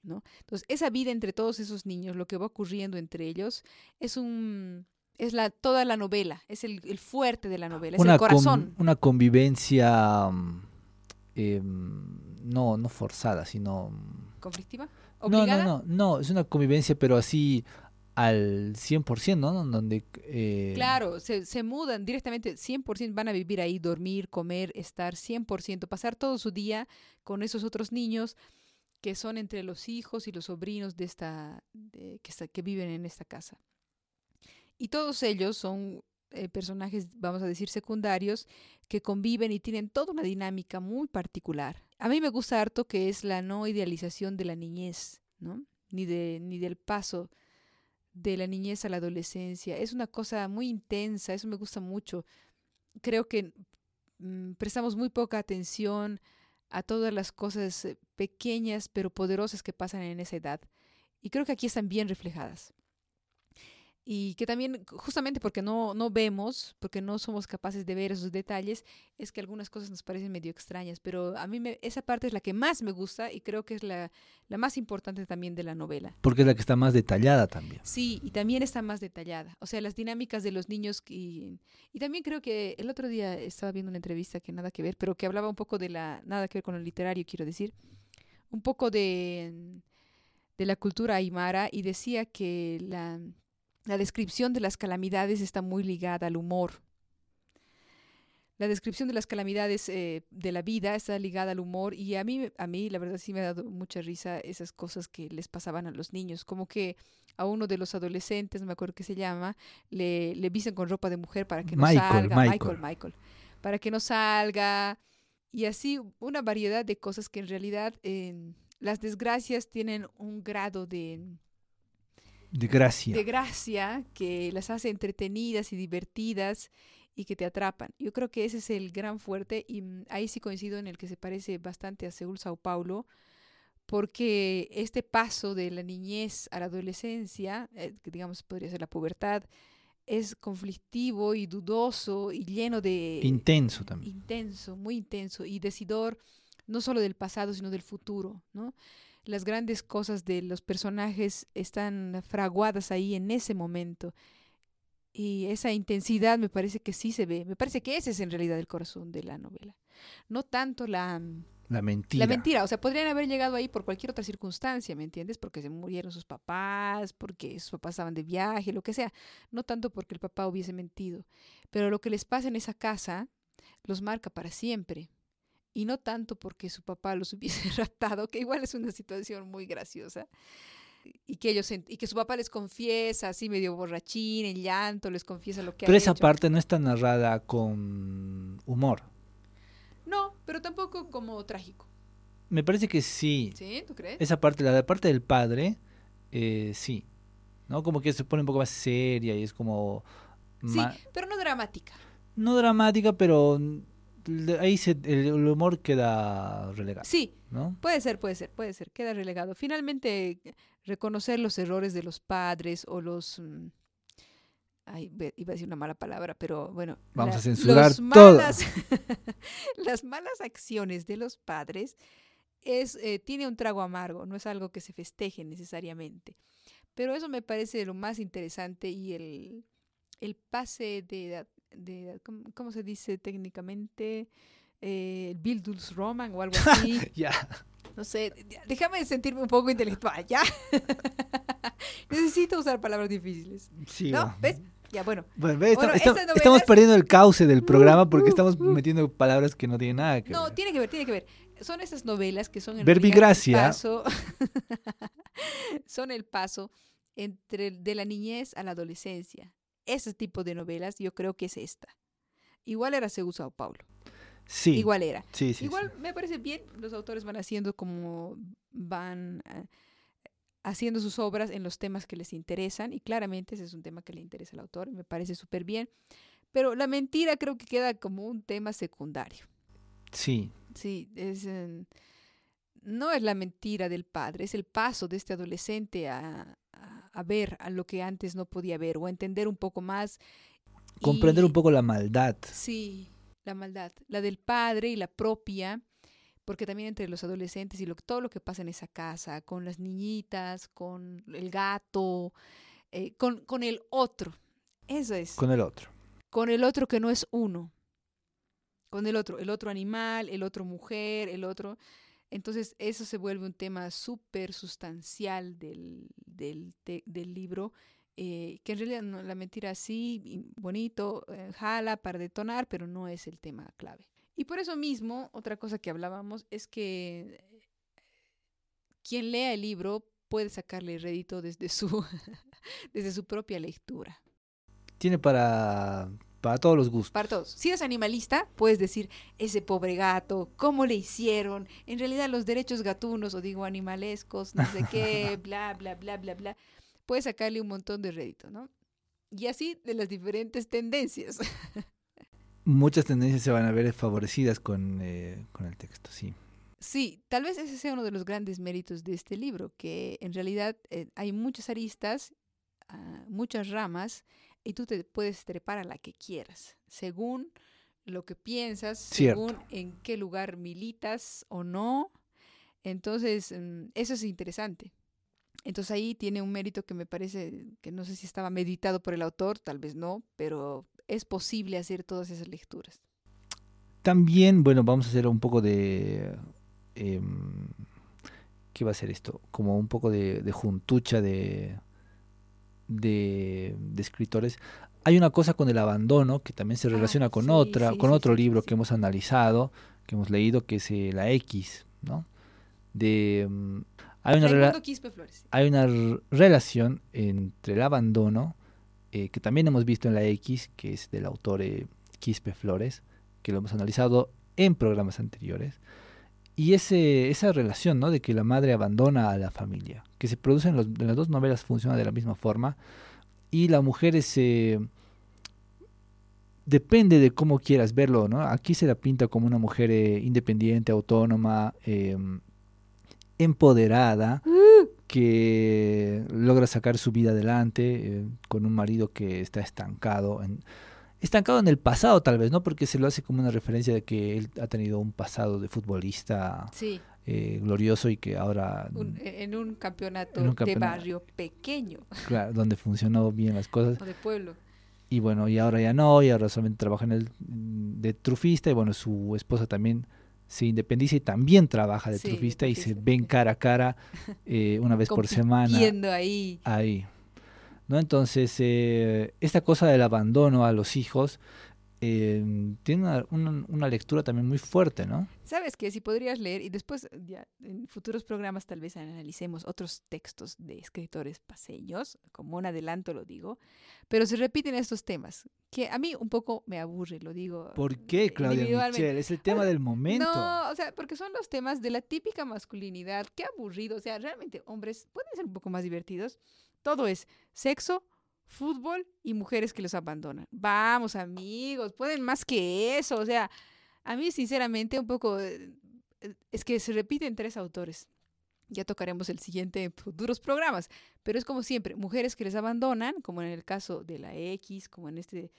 ¿no? Entonces, esa vida entre todos esos niños, lo que va ocurriendo entre ellos, es un es la toda la novela, es el, el fuerte de la novela, es el con- corazón. una convivencia mm, em, no, no forzada, sino... mm, ¿Conflictiva? No, no, no, no, es una convivencia, pero así al 100%, ¿no? Donde... eh, Claro, se, mudan directamente, 100% van a vivir ahí, dormir, comer, estar 100%, pasar todo su día con esos otros niños que son entre los hijos y los sobrinos de esta, de- que viven en esta casa. Y todos ellos son eh, personajes, vamos a decir, secundarios, que conviven y tienen toda una dinámica muy particular. A mí me gusta harto que es la no idealización de la niñez, ¿no? Ni, de, ni del paso de la niñez a la adolescencia. Es una cosa muy intensa, eso me gusta mucho. Creo que mm, prestamos muy poca atención a todas las cosas eh, pequeñas pero poderosas que pasan en esa edad. Y creo que aquí están bien reflejadas. Y que también, justamente porque no, no vemos, porque no somos capaces de ver esos detalles, es que algunas cosas nos parecen medio extrañas. Pero a mí me- esa parte es la que más me gusta y creo que es la, la más importante también de la novela. Porque es la que está más detallada también. Sí, y también está más detallada. O sea, las dinámicas de los niños. Y, y también creo que el otro día estaba viendo una entrevista que nada que ver, pero que hablaba un poco de la. Nada que ver con lo literario, quiero decir. Un poco de, de la cultura aymara y decía que la, la descripción de las calamidades está muy ligada al humor. La descripción de las calamidades eh, de la vida está ligada al humor y a mí, a mí la verdad sí me ha dado mucha risa esas cosas que les pasaban a los niños, como que a uno de los adolescentes, no me acuerdo qué se llama, le, le visten con ropa de mujer para que no salga, Michael. Michael, Michael, para que no salga y así una variedad de cosas que en realidad eh, las desgracias tienen un grado de, De gracia. de gracia que las hace entretenidas y divertidas y que te atrapan. Yo creo que ese es el gran fuerte y mm, ahí sí coincido en el que se parece bastante a Seúl, Sao Paulo, porque este paso de la niñez a la adolescencia, eh, que digamos podría ser la pubertad, es conflictivo y dudoso y lleno de Intenso también. intenso, muy intenso y decidor no solo del pasado, sino del futuro, ¿no? Las grandes cosas de los personajes están fraguadas ahí en ese momento. Y esa intensidad me parece que sí se ve. Me parece que ese es en realidad el corazón de la novela. No tanto la, La mentira. la mentira. O sea, podrían haber llegado ahí por cualquier otra circunstancia, ¿me entiendes? Porque se murieron sus papás, porque sus papás estaban de viaje, lo que sea. No tanto porque el papá hubiese mentido. Pero lo que les pasa en esa casa los marca para siempre. Y no tanto porque su papá los hubiese raptado, que igual es una situación muy graciosa. Y que ellos y que su papá les confiesa, así medio borrachín, en llanto, les confiesa lo que Pero esa hecho. parte no está narrada con humor. No, pero tampoco como trágico. Me parece que sí. ¿Sí? ¿Tú crees? Esa parte, la parte del padre, eh, sí. ¿No? Como que se pone un poco más seria y es como... Sí, pero no dramática. No dramática, pero ahí se, el, el humor queda relegado, Sí, ¿no? Puede ser, puede ser, puede ser, queda relegado. Finalmente, reconocer los errores de los padres o los, mm, ay, iba a decir una mala palabra, pero bueno. Vamos la- a censurar los todo. las malas acciones de los padres es, eh, tiene un trago amargo, no es algo que se festeje necesariamente. Pero eso me parece lo más interesante y el, el pase de edad, de ¿cómo, cómo se dice técnicamente? Eh, el Bildungsroman o algo así. Ya. No sé, déjame sentirme un poco intelectual, ¿ya? Necesito usar palabras difíciles. Sí, ¿No? ¿Ves? Ya, bueno. Estamos perdiendo el cauce del programa porque uh, estamos uh. metiendo palabras que no tienen nada que No, ver. tiene que ver, tiene que ver. Son esas novelas que son el Verbigracia. paso, son el paso entre de la niñez a la adolescencia. Ese tipo de novelas yo creo que es esta. Igual era Seu Sao Paulo. Sí. Igual era. Sí, sí, Igual sí. me parece bien, los autores van haciendo como van eh, haciendo sus obras en los temas que les interesan y claramente ese es un tema que le interesa al autor, me parece súper bien. Pero la mentira creo que queda como un tema secundario. Sí. Sí, es, eh, no es la mentira del padre, es el paso de este adolescente a, a- a ver a lo que antes no podía ver o a entender un poco más. Comprender y- un poco la maldad. Sí, la maldad, la del padre y la propia, porque también entre los adolescentes y lo, todo lo que pasa en esa casa, con las niñitas, con el gato, eh, con, con el otro. Eso es, con, Con el otro. el otro que no es uno, con el otro, el otro animal, el otro mujer, el otro. Entonces eso se vuelve un tema súper sustancial del, del, del libro, eh, que en realidad la mentira sí, bonito, eh, jala para detonar, pero no es el tema clave. Y por eso mismo, otra cosa que hablábamos es que eh, quien lea el libro puede sacarle rédito desde su, desde su propia lectura. Tiene para, para todos los gustos. Para todos. Si eres animalista, puedes decir, ese pobre gato, ¿cómo le hicieron? En realidad los derechos gatunos, o digo animalescos, no sé qué, bla, bla, bla, bla, bla, puedes sacarle un montón de rédito, ¿no? Y así de las diferentes tendencias. Muchas tendencias se van a ver favorecidas con, eh, con el texto, sí. Sí, tal vez ese sea uno de los grandes méritos de este libro, que en realidad eh, hay muchas aristas, ah, muchas ramas, y tú te puedes trepar a la que quieras, según lo que piensas, Cierto. según en qué lugar militas o no. Entonces, mm, eso es interesante. Entonces ahí tiene un mérito que me parece que no sé si estaba meditado por el autor, tal vez no, pero es posible hacer todas esas lecturas. También, bueno, vamos a hacer un poco de... em, ¿Qué va a ser esto? Como un poco de, de juntucha de, de, de escritores. Hay una cosa con el abandono que también se Ah, relaciona con sí, otra, sí, con sí, otro libro que hemos analizado, que hemos leído, que es eh, la X, ¿no? De, em, hay una hay una relación entre el abandono, eh, que también hemos visto en la X, que es del autor eh, Quispe Flores, que lo hemos analizado en programas anteriores, y ese, esa relación ¿no? de que la madre abandona a la familia, que se produce en, los- en las dos novelas, funciona de la misma forma, y la mujer es... eh, depende de cómo quieras verlo, ¿no? Aquí se la pinta como una mujer eh, independiente, autónoma, em, empoderada, que logra sacar su vida adelante eh, con un marido que está estancado en estancado en el pasado tal vez no porque se lo hace como una referencia de que él ha tenido un pasado de futbolista Sí, eh, glorioso y que ahora un- en un campeonato En un de barrio pequeño claro, donde funcionó bien las cosas o de pueblo. y bueno y ahora ya no y ahora solamente trabaja en el de trufista y bueno su esposa también se independiza y también trabaja de Sí, trufista y se ven cara a cara eh, una vez por semana Compitiendo ahí. ahí. ¿No? Entonces, eh, esta cosa del abandono a los hijos eh, tiene una, una- una lectura también muy fuerte, ¿no? Sabes que si podrías leer, y después ya en futuros programas tal vez analicemos otros textos de escritores paseños, como un adelanto lo digo, pero se repiten estos temas, que a mí un poco me aburre, lo digo. ¿Por qué, Claudia. Michel? Es el tema del momento. No, o sea, porque son los temas de la típica masculinidad. Qué aburrido. O sea, realmente hombres pueden ser un poco más divertidos. Todo es sexo, fútbol y mujeres que los abandonan. Vamos, amigos, pueden más que eso. O sea, a mí sinceramente un poco... eh, Es que se repiten tres autores. Ya tocaremos el siguiente futuros programas, pero es como siempre, mujeres que les abandonan, como en el caso de la X, como en este,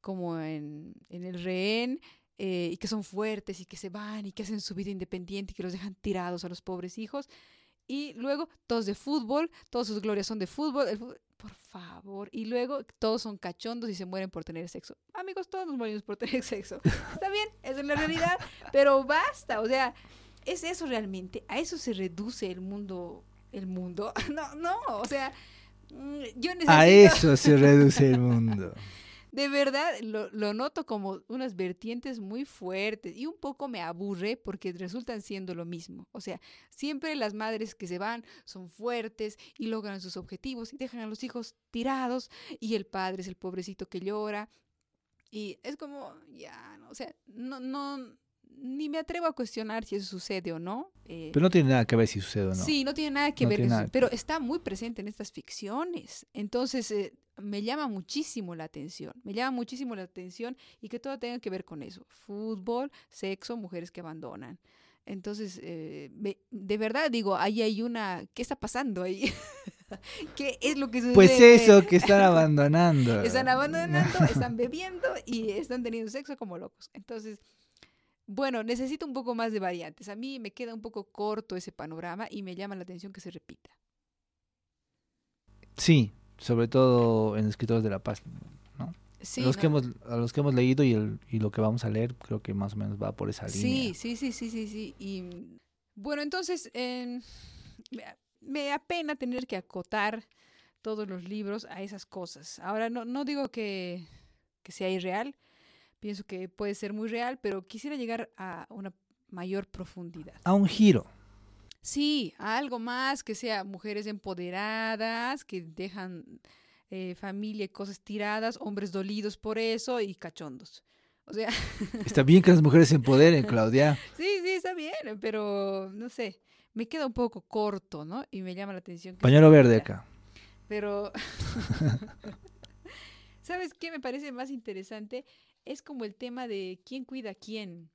como en, en el rehén, eh, y que son fuertes y que se van y que hacen su vida independiente y que los dejan tirados a los pobres hijos. Y luego todos de fútbol, todas sus glorias son de fútbol, el fútbol por favor. Y luego todos son cachondos y se mueren por tener sexo. Amigos, todos nos morimos por tener sexo. Está bien, esa es la realidad, pero basta. O sea, ¿es eso realmente? ¿A eso se reduce el mundo? El mundo. No, no, o sea, mm, yo necesito... A eso se reduce el mundo. De verdad, lo, lo, noto como unas vertientes muy fuertes y un poco me aburre porque resultan siendo lo mismo. O sea, siempre las madres que se van son fuertes y logran sus objetivos y dejan a los hijos tirados y el padre es el pobrecito que llora. Y es como, ya, no, o sea, no, no, ni me atrevo a cuestionar si eso sucede o no. Eh, pero no tiene nada que ver si sucede o no. Sí, no tiene nada que ver, nada pero está muy presente en estas ficciones. Entonces, eh, me llama muchísimo la atención, me llama muchísimo la atención y que todo tenga que ver con eso. Fútbol, sexo, mujeres que abandonan. Entonces, eh, de verdad digo, ahí hay una, ¿qué está pasando ahí? ¿Qué es lo que sucede? Pues eso, que están abandonando. están abandonando, están bebiendo y están teniendo sexo como locos. Entonces, bueno, necesito un poco más de variantes. A mí me queda un poco corto ese panorama y me llama la atención que se repita. Sí, sobre todo en escritores de la paz, ¿no? Sí, los que hemos, a los que hemos leído y, el, y lo que vamos a leer, creo que más o menos va por esa línea. Sí, sí, sí, sí, sí, sí. Y bueno, entonces me apena tener que acotar todos los libros a esas cosas. Ahora, no, no digo que, que sea irreal, pienso que puede ser muy real, pero quisiera llegar a una mayor profundidad. A un giro. Sí, algo más que sea mujeres empoderadas, que dejan eh, familia y cosas tiradas, hombres dolidos por eso y cachondos. O sea. Está bien que las mujeres se empoderen, Claudia. Sí, sí, está bien, pero no sé, me queda un poco corto, ¿no? Y me llama la atención. Pañuelo verde acá. Pero. ¿Sabes qué me parece más interesante? Es como el tema de quién cuida a quién.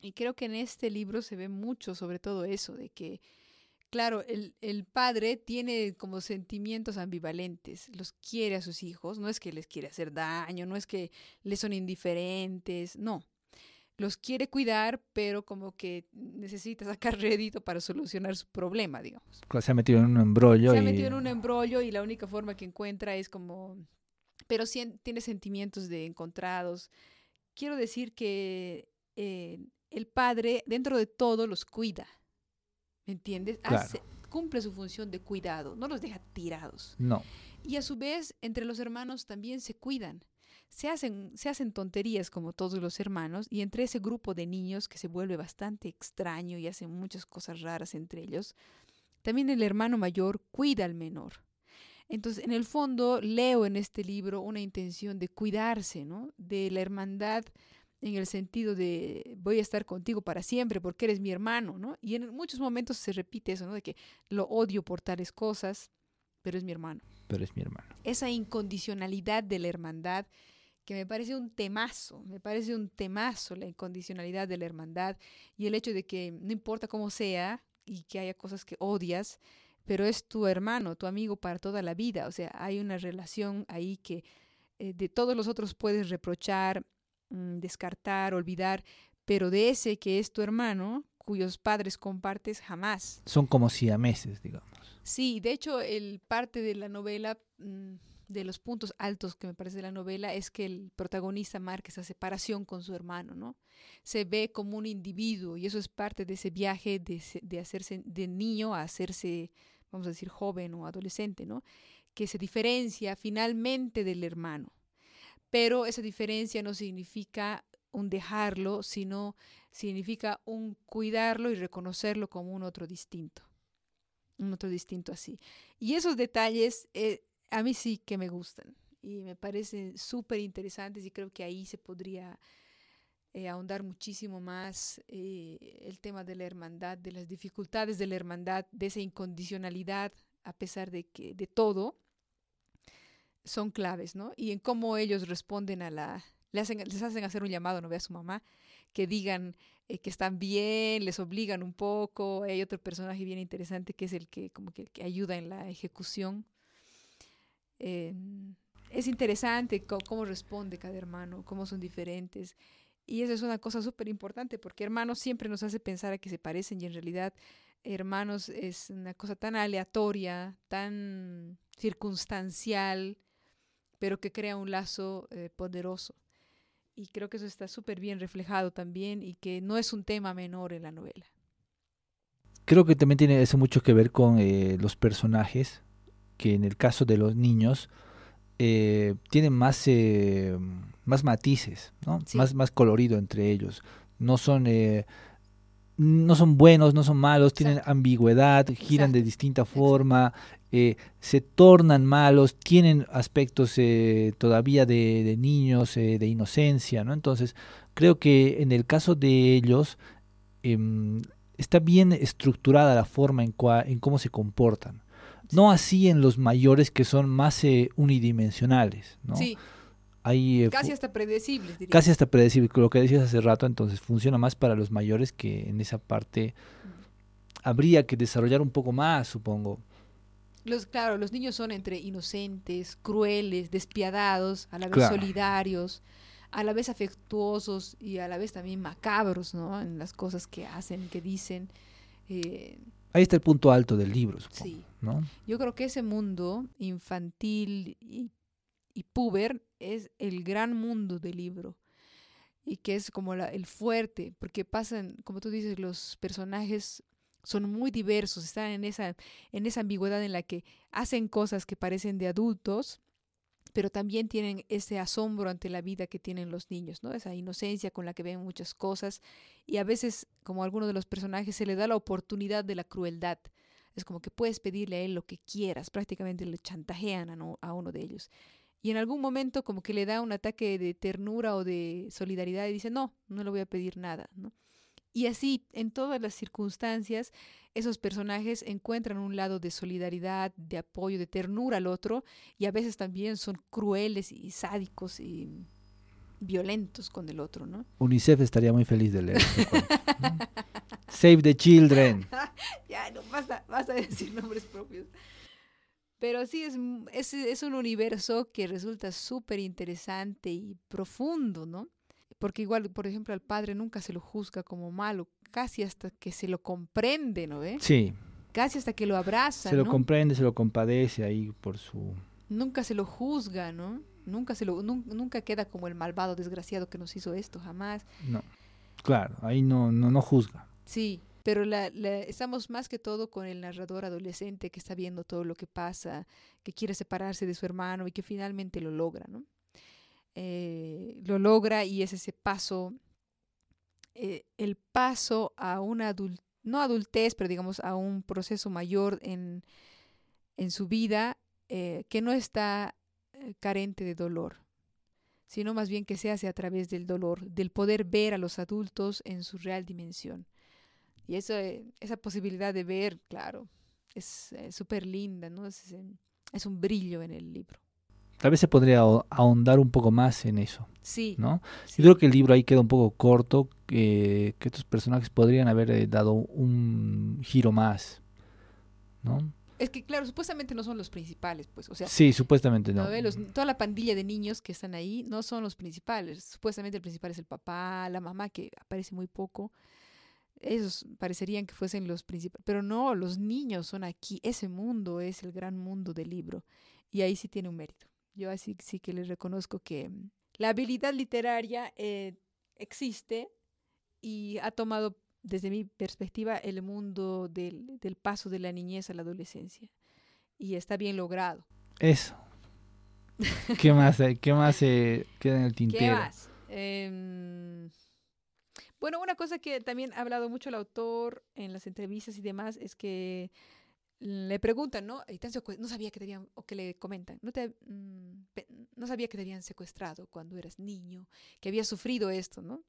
Y creo que en este libro se ve mucho sobre todo eso, de que, claro, el, el, padre tiene como sentimientos ambivalentes, los quiere a sus hijos, no es que les quiere hacer daño, no es que les son indiferentes, no. Los quiere cuidar, pero como que necesita sacar rédito para solucionar su problema, digamos. Se ha metido en un embrollo. Se ha metido en un embrollo y la única forma que encuentra es como... Pero sí tiene sentimientos de encontrados. Quiero decir que eh, el padre, dentro de todo, los cuida. ¿Me entiendes? Hace, cumple su función de cuidado, no los deja tirados. No. Y a su vez, entre los hermanos también se cuidan. Se hacen, se hacen tonterías como todos los hermanos y entre ese grupo de niños que se vuelve bastante extraño y hacen muchas cosas raras entre ellos, también el hermano mayor cuida al menor. Entonces, en el fondo, leo en este libro una intención de cuidarse, ¿no? De la hermandad en el sentido de voy a estar contigo para siempre porque eres mi hermano, ¿no? Y en muchos momentos se repite eso, ¿no? De que lo odio por tales cosas, pero es mi hermano. Pero es mi hermano. Esa incondicionalidad de la hermandad que me parece un temazo, me parece un temazo la incondicionalidad de la hermandad y el hecho de que no importa cómo sea y que haya cosas que odias, pero es tu hermano, tu amigo para toda la vida, o sea, hay una relación ahí que eh, de todos los otros puedes reprochar, Mm, descartar, olvidar, pero de ese que es tu hermano, cuyos padres compartes jamás. Son como siameses, digamos. Sí, de hecho, el parte de la novela, mm, de los puntos altos que me parece de la novela, es que el protagonista marca esa separación con su hermano, ¿no? Se ve como un individuo y eso es parte de ese viaje de, de hacerse de niño a hacerse, vamos a decir, joven o adolescente, ¿no? Que se diferencia finalmente del hermano pero esa diferencia no significa un dejarlo, sino significa un cuidarlo y reconocerlo como un otro distinto, un otro distinto así. Y esos detalles eh, a mí sí que me gustan y me parecen súper interesantes y creo que ahí se podría eh, ahondar muchísimo más eh, el tema de la hermandad, de las dificultades de la hermandad, de esa incondicionalidad a pesar de que de todo son claves, ¿no? Y en cómo ellos responden a la, les hacen hacer un llamado, no ve a su mamá, que digan eh, que están bien, les obligan un poco. Hay otro personaje bien interesante que es el que como que, ayuda en la ejecución. Eh, es interesante cómo responde cada hermano, cómo son diferentes. Y eso es una cosa súper importante porque hermanos siempre nos hace pensar a que se parecen y en realidad hermanos es una cosa tan aleatoria, tan circunstancial, pero que crea un lazo eh, poderoso. Y creo que eso está súper bien reflejado también y que no es un tema menor en la novela. Creo que también tiene eso mucho que ver con eh, los personajes, que en el caso de los niños eh, tienen más, más matices, ¿no? más, más colorido entre ellos. No son, no son buenos, no son malos, tienen ambigüedad, giran de distinta forma, se tornan malos, tienen aspectos todavía de, de niños, de inocencia. ¿no? Entonces, creo que en el caso de ellos, em, está bien estructurada la forma en, en cómo se comportan. No así en los mayores que son más eh, unidimensionales, ¿no? Sí. Eh, casi hasta predecibles. Casi hasta predecibles, lo que decías hace rato, entonces funciona más para los mayores que en esa parte habría que desarrollar un poco más, supongo. Los, claro, los niños son entre inocentes, crueles, despiadados, a la vez solidarios, a la vez afectuosos y a la vez también macabros, ¿no? En las cosas que hacen, que dicen. Eh, Ahí está el punto alto del libro, supongo, sí. ¿no? Yo creo que ese mundo infantil y, y puber es el gran mundo del libro y que es como la, el fuerte, porque pasan, como tú dices, los personajes son muy diversos, están en esa, en esa ambigüedad en la que hacen cosas que parecen de adultos, pero también tienen ese asombro ante la vida que tienen los niños, ¿no? Esa inocencia con la que ven muchas cosas y a veces, como a alguno de los personajes, se le da la oportunidad de la crueldad. Es como que puedes pedirle a él lo que quieras, prácticamente le chantajean a, uno de ellos. Y en algún momento como que le da un ataque de ternura o de solidaridad y dice, no, no le voy a pedir nada. Y así, en todas las circunstancias, esos personajes encuentran un lado de solidaridad, de apoyo, de ternura al otro, y a veces también son crueles y sádicos y violentos con el otro, ¿no? UNICEF estaría muy feliz de leer. Save the Children. ya, no, basta, basta de decir nombres propios. Pero sí, es, es, es un universo que resulta súper interesante y profundo, ¿no? Porque igual, por ejemplo, al padre nunca se lo juzga como malo, casi hasta que se lo comprende, ¿no ve? Sí. Casi hasta que lo abraza. Se lo comprende, se lo compadece ahí por su... Nunca se lo juzga, ¿no? Nunca, se lo, nunca queda como el malvado desgraciado que nos hizo esto, jamás. No, claro, ahí no, no, no juzga. Sí, pero la, estamos más que todo con el narrador adolescente que está viendo todo lo que pasa, que quiere separarse de su hermano y que finalmente lo logra, ¿no? Eh, lo logra y es ese paso, eh, el paso a una adultez, no adultez, pero digamos a un proceso mayor en, en su vida eh, que no está carente de dolor, sino más bien que se hace a través del dolor, del poder ver a los adultos en su real dimensión. Y eso, esa posibilidad de ver, claro, es súper linda, ¿no? es un brillo en el libro. Tal vez se podría ahondar un poco más en eso. Sí. ¿no? Yo creo que el libro ahí queda un poco corto, que estos personajes podrían haber eh, dado un giro más. ¿no? Es que, claro, supuestamente no son los principales, pues, o sea... Sí, supuestamente no. toda la pandilla de niños que están ahí no son los principales. Supuestamente el principal es el papá, la mamá, que aparece muy poco. Esos parecerían que fuesen los principales. Pero no, los niños son aquí. Ese mundo es el gran mundo del libro. Y ahí sí tiene un mérito. Yo así sí que les reconozco que mm, la habilidad literaria eh, existe y ha tomado, desde mi perspectiva, el mundo del, del, paso de la niñez a la adolescencia. Y está bien logrado. Eso. ¿Qué más, qué más eh, queda en el tintero? ¿Qué más? Eh, bueno, una cosa que también ha hablado mucho el autor en las entrevistas y demás es que le preguntan, ¿no? No sabía que te habían, o que le comentan, no, te, mm, no sabía que te habían secuestrado cuando eras niño, que había sufrido esto, ¿no?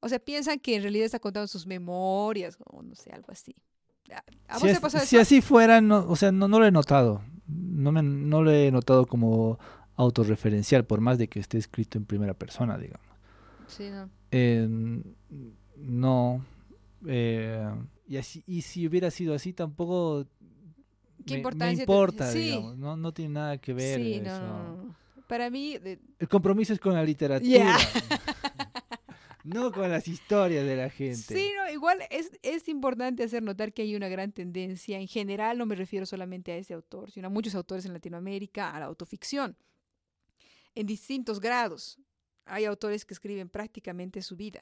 O sea, piensan que en realidad está contando sus memorias o no sé, algo así. ¿A si, si así fuera, no, o sea, no, no lo he notado. No, me, no lo he notado como autorreferencial, por más de que esté escrito en primera persona, digamos. Sí, no. Eh, no. Eh, y, así, y si hubiera sido así, tampoco ¿Qué me, me importancia te- importa, sí. digamos. No, no tiene nada que ver. Sí, eso. no, no, no. Para mí, de- El compromiso es con la literatura. No con las historias de la gente. Sí, no, igual es, es importante hacer notar que hay una gran tendencia, en general no me refiero solamente a ese autor, sino a muchos autores en Latinoamérica, a la autoficción, en distintos grados. Hay autores que escriben prácticamente su vida,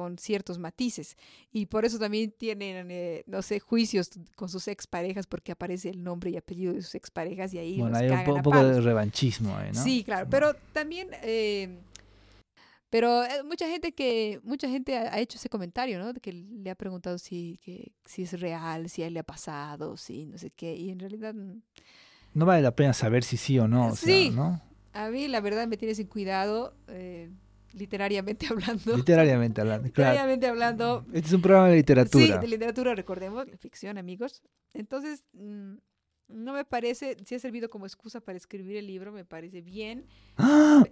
con ciertos matices, y por eso también tienen, eh, no sé, juicios con sus exparejas, porque aparece el nombre y apellido de sus exparejas y ahí bueno, los hay un, cagan po- a un poco de revanchismo ahí, ¿no? Sí, claro, pero también, eh, pero eh, mucha gente que, mucha gente ha, hecho ese comentario, ¿no? De que le ha preguntado si, que, si es real, si a él le ha pasado, si no sé qué, y en realidad mm, No vale la pena saber si sí o no. o sea, Sí. ¿no? a mí la verdad me tiene sin cuidado, eh, literariamente hablando. Literariamente hablando. Claro. Literariamente hablando. Este es un programa de literatura. Sí, de literatura, recordemos, ficción, amigos. Entonces, mm, no me parece, si ha servido como excusa para escribir el libro, me parece bien. ¡Ah!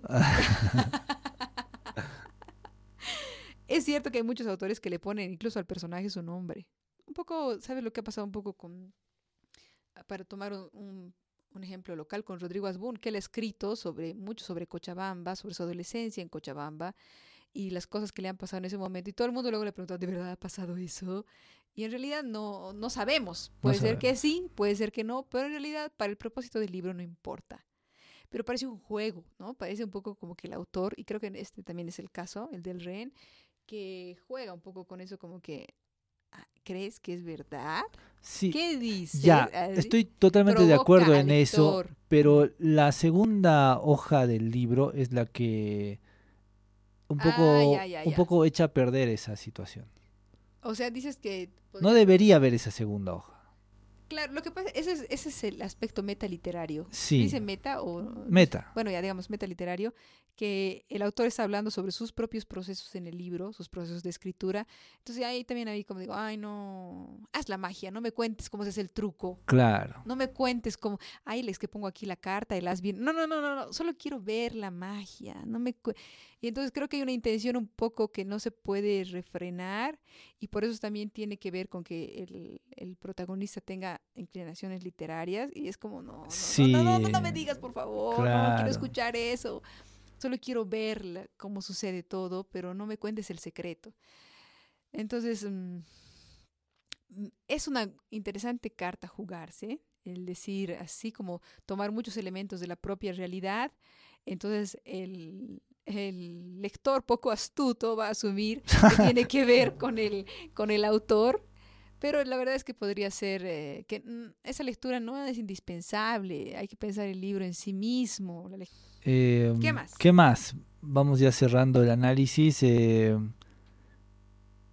Es cierto que hay muchos autores que le ponen incluso al personaje su nombre. Un poco, ¿sabes lo que ha pasado un poco con, para tomar un, un- un ejemplo local, con Rodrigo Asbun, que él ha escrito sobre, mucho sobre Cochabamba, sobre su adolescencia en Cochabamba y las cosas que le han pasado en ese momento. Y todo el mundo luego le pregunta, ¿de verdad ha pasado eso? Y en realidad no, no sabemos. Puede ser que sí, puede ser que no, pero en realidad para el propósito del libro no importa. Pero parece un juego, ¿no? Parece un poco como que el autor, y creo que este también es el caso, el del rehén, que juega un poco con eso como que, ¿crees que es verdad? Sí. ¿Qué dice? Ya, Ah, estoy totalmente de acuerdo en eso, pero la segunda hoja del libro es la que un Ah, poco, ya, ya, un poco echa a perder esa situación. O sea, dices que... No podría- debería haber esa segunda hoja. Claro, lo que pasa, ese es, ese es el aspecto metaliterario. Sí. ¿Dice meta o...? Meta. bueno, ya digamos metaliterario, que el autor está hablando sobre sus propios procesos en el libro, sus procesos de escritura. Entonces ahí también ahí como digo, ay no, haz la magia, no me cuentes cómo se hace el truco. Claro. No me cuentes cómo, ay, les que pongo aquí la carta, el haz bien. No, no, no, no, no, solo quiero ver la magia. No me cu- y entonces creo que hay una intención un poco que no se puede refrenar y por eso también tiene que ver con que el, el protagonista tenga inclinaciones literarias y es como, no, no, no, no, no, no me digas, por favor, no quiero escuchar eso. Solo quiero ver la- cómo sucede todo, pero no me cuentes el secreto. Entonces, mm, mm, es una interesante carta jugarse, el decir así como tomar muchos elementos de la propia realidad. Entonces, el, el lector poco astuto va a asumir que tiene que ver con el, con el autor. Pero la verdad es que podría ser eh, que mm, esa lectura no es indispensable. Hay que pensar el libro en sí mismo. Eh, ¿Qué más? ¿Qué más? Vamos ya cerrando el análisis. eh,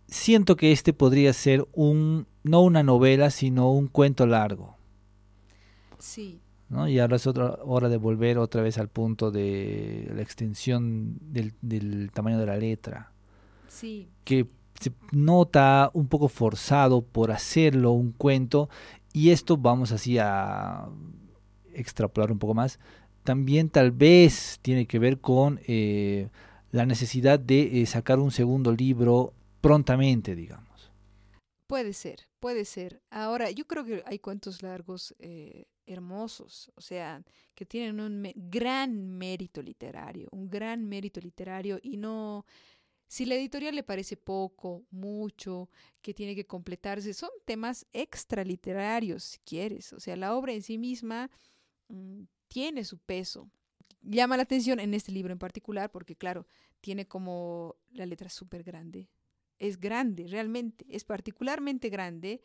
siento que este podría ser un, no una novela, sino un cuento largo. Sí, ¿no? Y ahora es otra hora de volver otra vez al punto de la extensión del, del tamaño de la letra, sí. que se nota un poco forzado por hacerlo un cuento, y esto vamos así a extrapolar un poco más, también tal vez tiene que ver con eh, la necesidad de eh, sacar un segundo libro prontamente, digamos. Puede ser, puede ser. Ahora, yo creo que hay cuentos largos eh, hermosos, o sea, que tienen un gran mérito literario, un gran mérito literario y no, si la editorial le parece poco, mucho, que tiene que completarse, son temas extraliterarios, si quieres, o sea, la obra en sí misma mm, tiene su peso. Llama la atención en este libro en particular porque, claro, tiene como la letra súper grande, es grande, realmente, es particularmente grande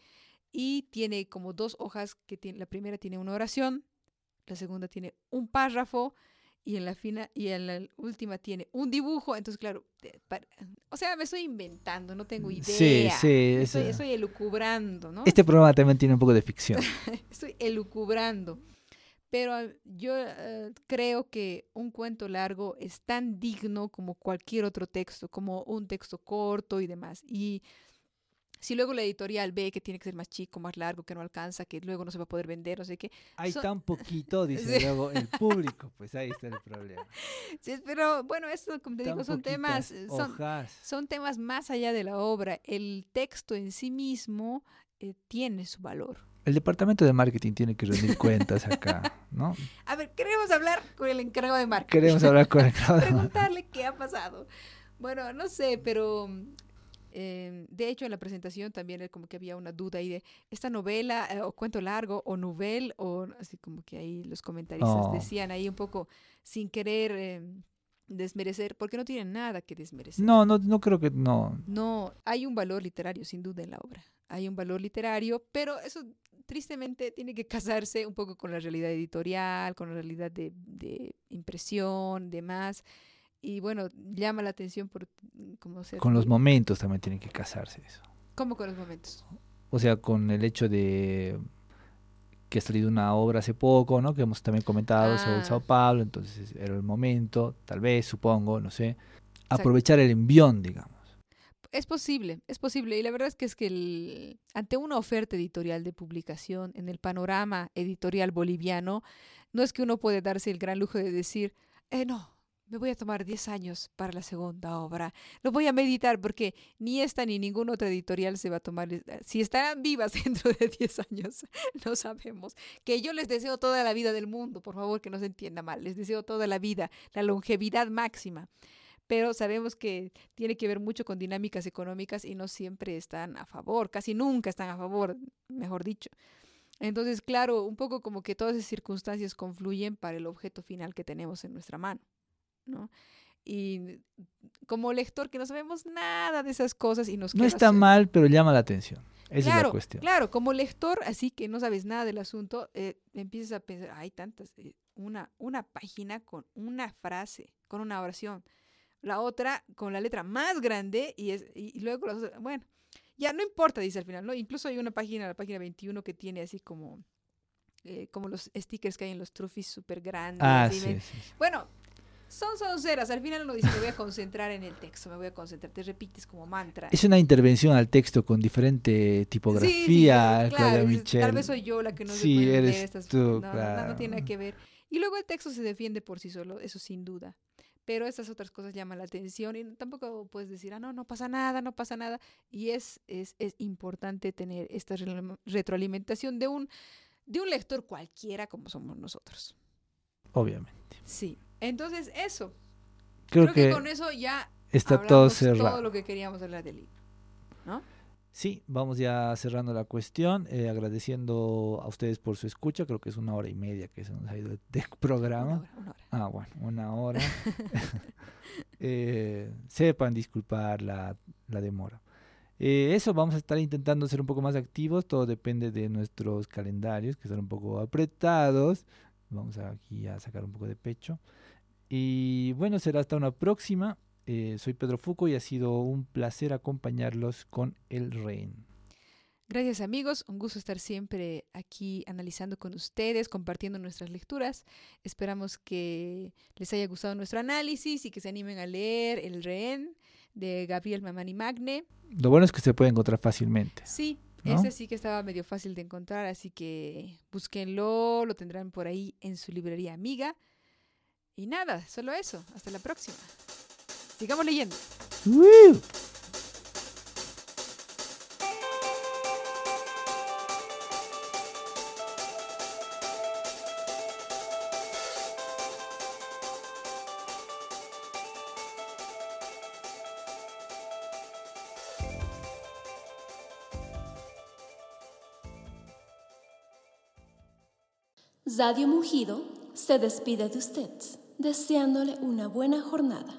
y tiene como dos hojas que tiene, la primera tiene una oración, la segunda tiene un párrafo y en la fina y en la última tiene un dibujo, entonces claro, te- pa- o sea, me estoy inventando, no tengo idea. Sí, sí, Estoy, esa- estoy elucubrando, ¿no? Este programa también tiene un poco de ficción. estoy elucubrando. Pero ah, yo eh, creo que un cuento largo es tan digno como cualquier otro texto, como un texto corto y demás. Y Si luego la editorial ve que tiene que ser más chico, más largo, que no alcanza, que luego no se va a poder vender, no sé qué. Hay son- tan poquito, dice Sí. luego el público, pues ahí está el problema. Sí, pero bueno, esto, como te Tan digo, son temas, eh, son, hojas. son temas más allá de la obra. El texto en sí mismo eh, tiene su valor. El departamento de marketing tiene que rendir cuentas acá, ¿no? A ver, queremos hablar con el encargado de marketing. Queremos hablar con el crowd. preguntarle qué ha pasado. Bueno, no sé, pero eh, de hecho en la presentación también como que había una duda ahí de esta novela eh, o cuento largo o novel o así como que ahí los comentaristas Oh. decían ahí un poco sin querer eh, desmerecer, porque no tienen nada que desmerecer. No, no, no creo que no. No, hay un valor literario sin duda en la obra. Hay un valor literario, pero eso tristemente tiene que casarse un poco con la realidad editorial, con la realidad de, de impresión, demás. Y bueno, llama la atención por mm, cómo se... Con los momentos también tienen que casarse eso. ¿Cómo con los momentos? O sea, con el hecho de que ha salido una obra hace poco, ¿no? Que hemos también comentado sobre el Ah. Sao Paulo, entonces era el momento, tal vez, supongo, no sé, aprovechar el envión, digamos. Es posible, es posible. Y la verdad es que es que el- ante una oferta editorial de publicación en el panorama editorial boliviano, no es que uno puede darse el gran lujo de decir, eh, no, me voy a tomar 10 años para la segunda obra. Lo voy a meditar porque ni esta ni ninguna otra editorial se va a tomar. eh, Si estarán vivas dentro de 10 años, no sabemos. Que yo les deseo toda la vida del mundo, por favor, que no se entienda mal. Les deseo toda la vida, la longevidad máxima pero sabemos que tiene que ver mucho con dinámicas económicas y no siempre están a favor, casi nunca están a favor, mejor dicho. Entonces, claro, un poco como que todas esas circunstancias confluyen para el objeto final que tenemos en nuestra mano, ¿no? Y como lector que no sabemos nada de esas cosas y nos No está hacer- mal, pero llama la atención. Esa es claro, la cuestión. Claro, como lector, así que no sabes nada del asunto, eh, empiezas a pensar, hay tantas, eh, una, una página con una frase, con una oración, la otra con la letra más grande y, es, y, y luego las otras, bueno, ya no importa, dice al final, ¿no? Incluso hay una página, la página 21, que tiene así como, eh, como los stickers que hay en los trophies súper grandes. Ah, sí, sí, sí. Bueno, son sonceras, al final uno dice, me voy a concentrar en el texto, me voy a concentrar, te repites como mantra. Es una intervención al texto con diferente tipografía, claro, Claudia Michel. Tal vez soy yo la que no se Sí, puede eres estas tú, no, no, no, no claro. tiene nada que ver. Y luego el texto se defiende por sí solo, eso sin duda. Pero estas otras cosas llaman la atención y tampoco puedes decir, ah, no, no pasa nada, no pasa nada. Y es, es, es importante tener esta re- retroalimentación de un, de un lector cualquiera como somos nosotros. Obviamente. Sí. Entonces, eso. Creo, Creo, que, que, con eso ya está todo cerrado. todo lo que queríamos hablar del libro. ¿No? Sí, vamos ya cerrando la cuestión, eh, agradeciendo a ustedes por su escucha, creo que es una hora y media que se nos ha ido de, de Una programa. hora, una hora. Ah, bueno, una hora. Eh, sepan disculpar la, la demora. Eh, eso, vamos a estar intentando ser un poco más activos, todo depende de nuestros calendarios, que están un poco apretados. Vamos aquí a sacar un poco de pecho. Y bueno, será hasta una próxima. Eh, soy Pedro Fuco y ha sido un placer acompañarlos con El Rehén. Gracias amigos, un gusto estar siempre aquí analizando con ustedes, compartiendo nuestras lecturas. Esperamos que les haya gustado nuestro análisis y que se animen a leer El Rehén de Gabriel Mamani Magne. Lo bueno es que se puede encontrar fácilmente. Sí, ¿No? ese sí que estaba medio fácil de encontrar, así que búsquenlo, lo tendrán por ahí en su librería amiga. Y nada, solo eso. Hasta la próxima. Sigamos leyendo. ¡Woo! Zadio Mugido se despide de usted, deseándole una buena jornada.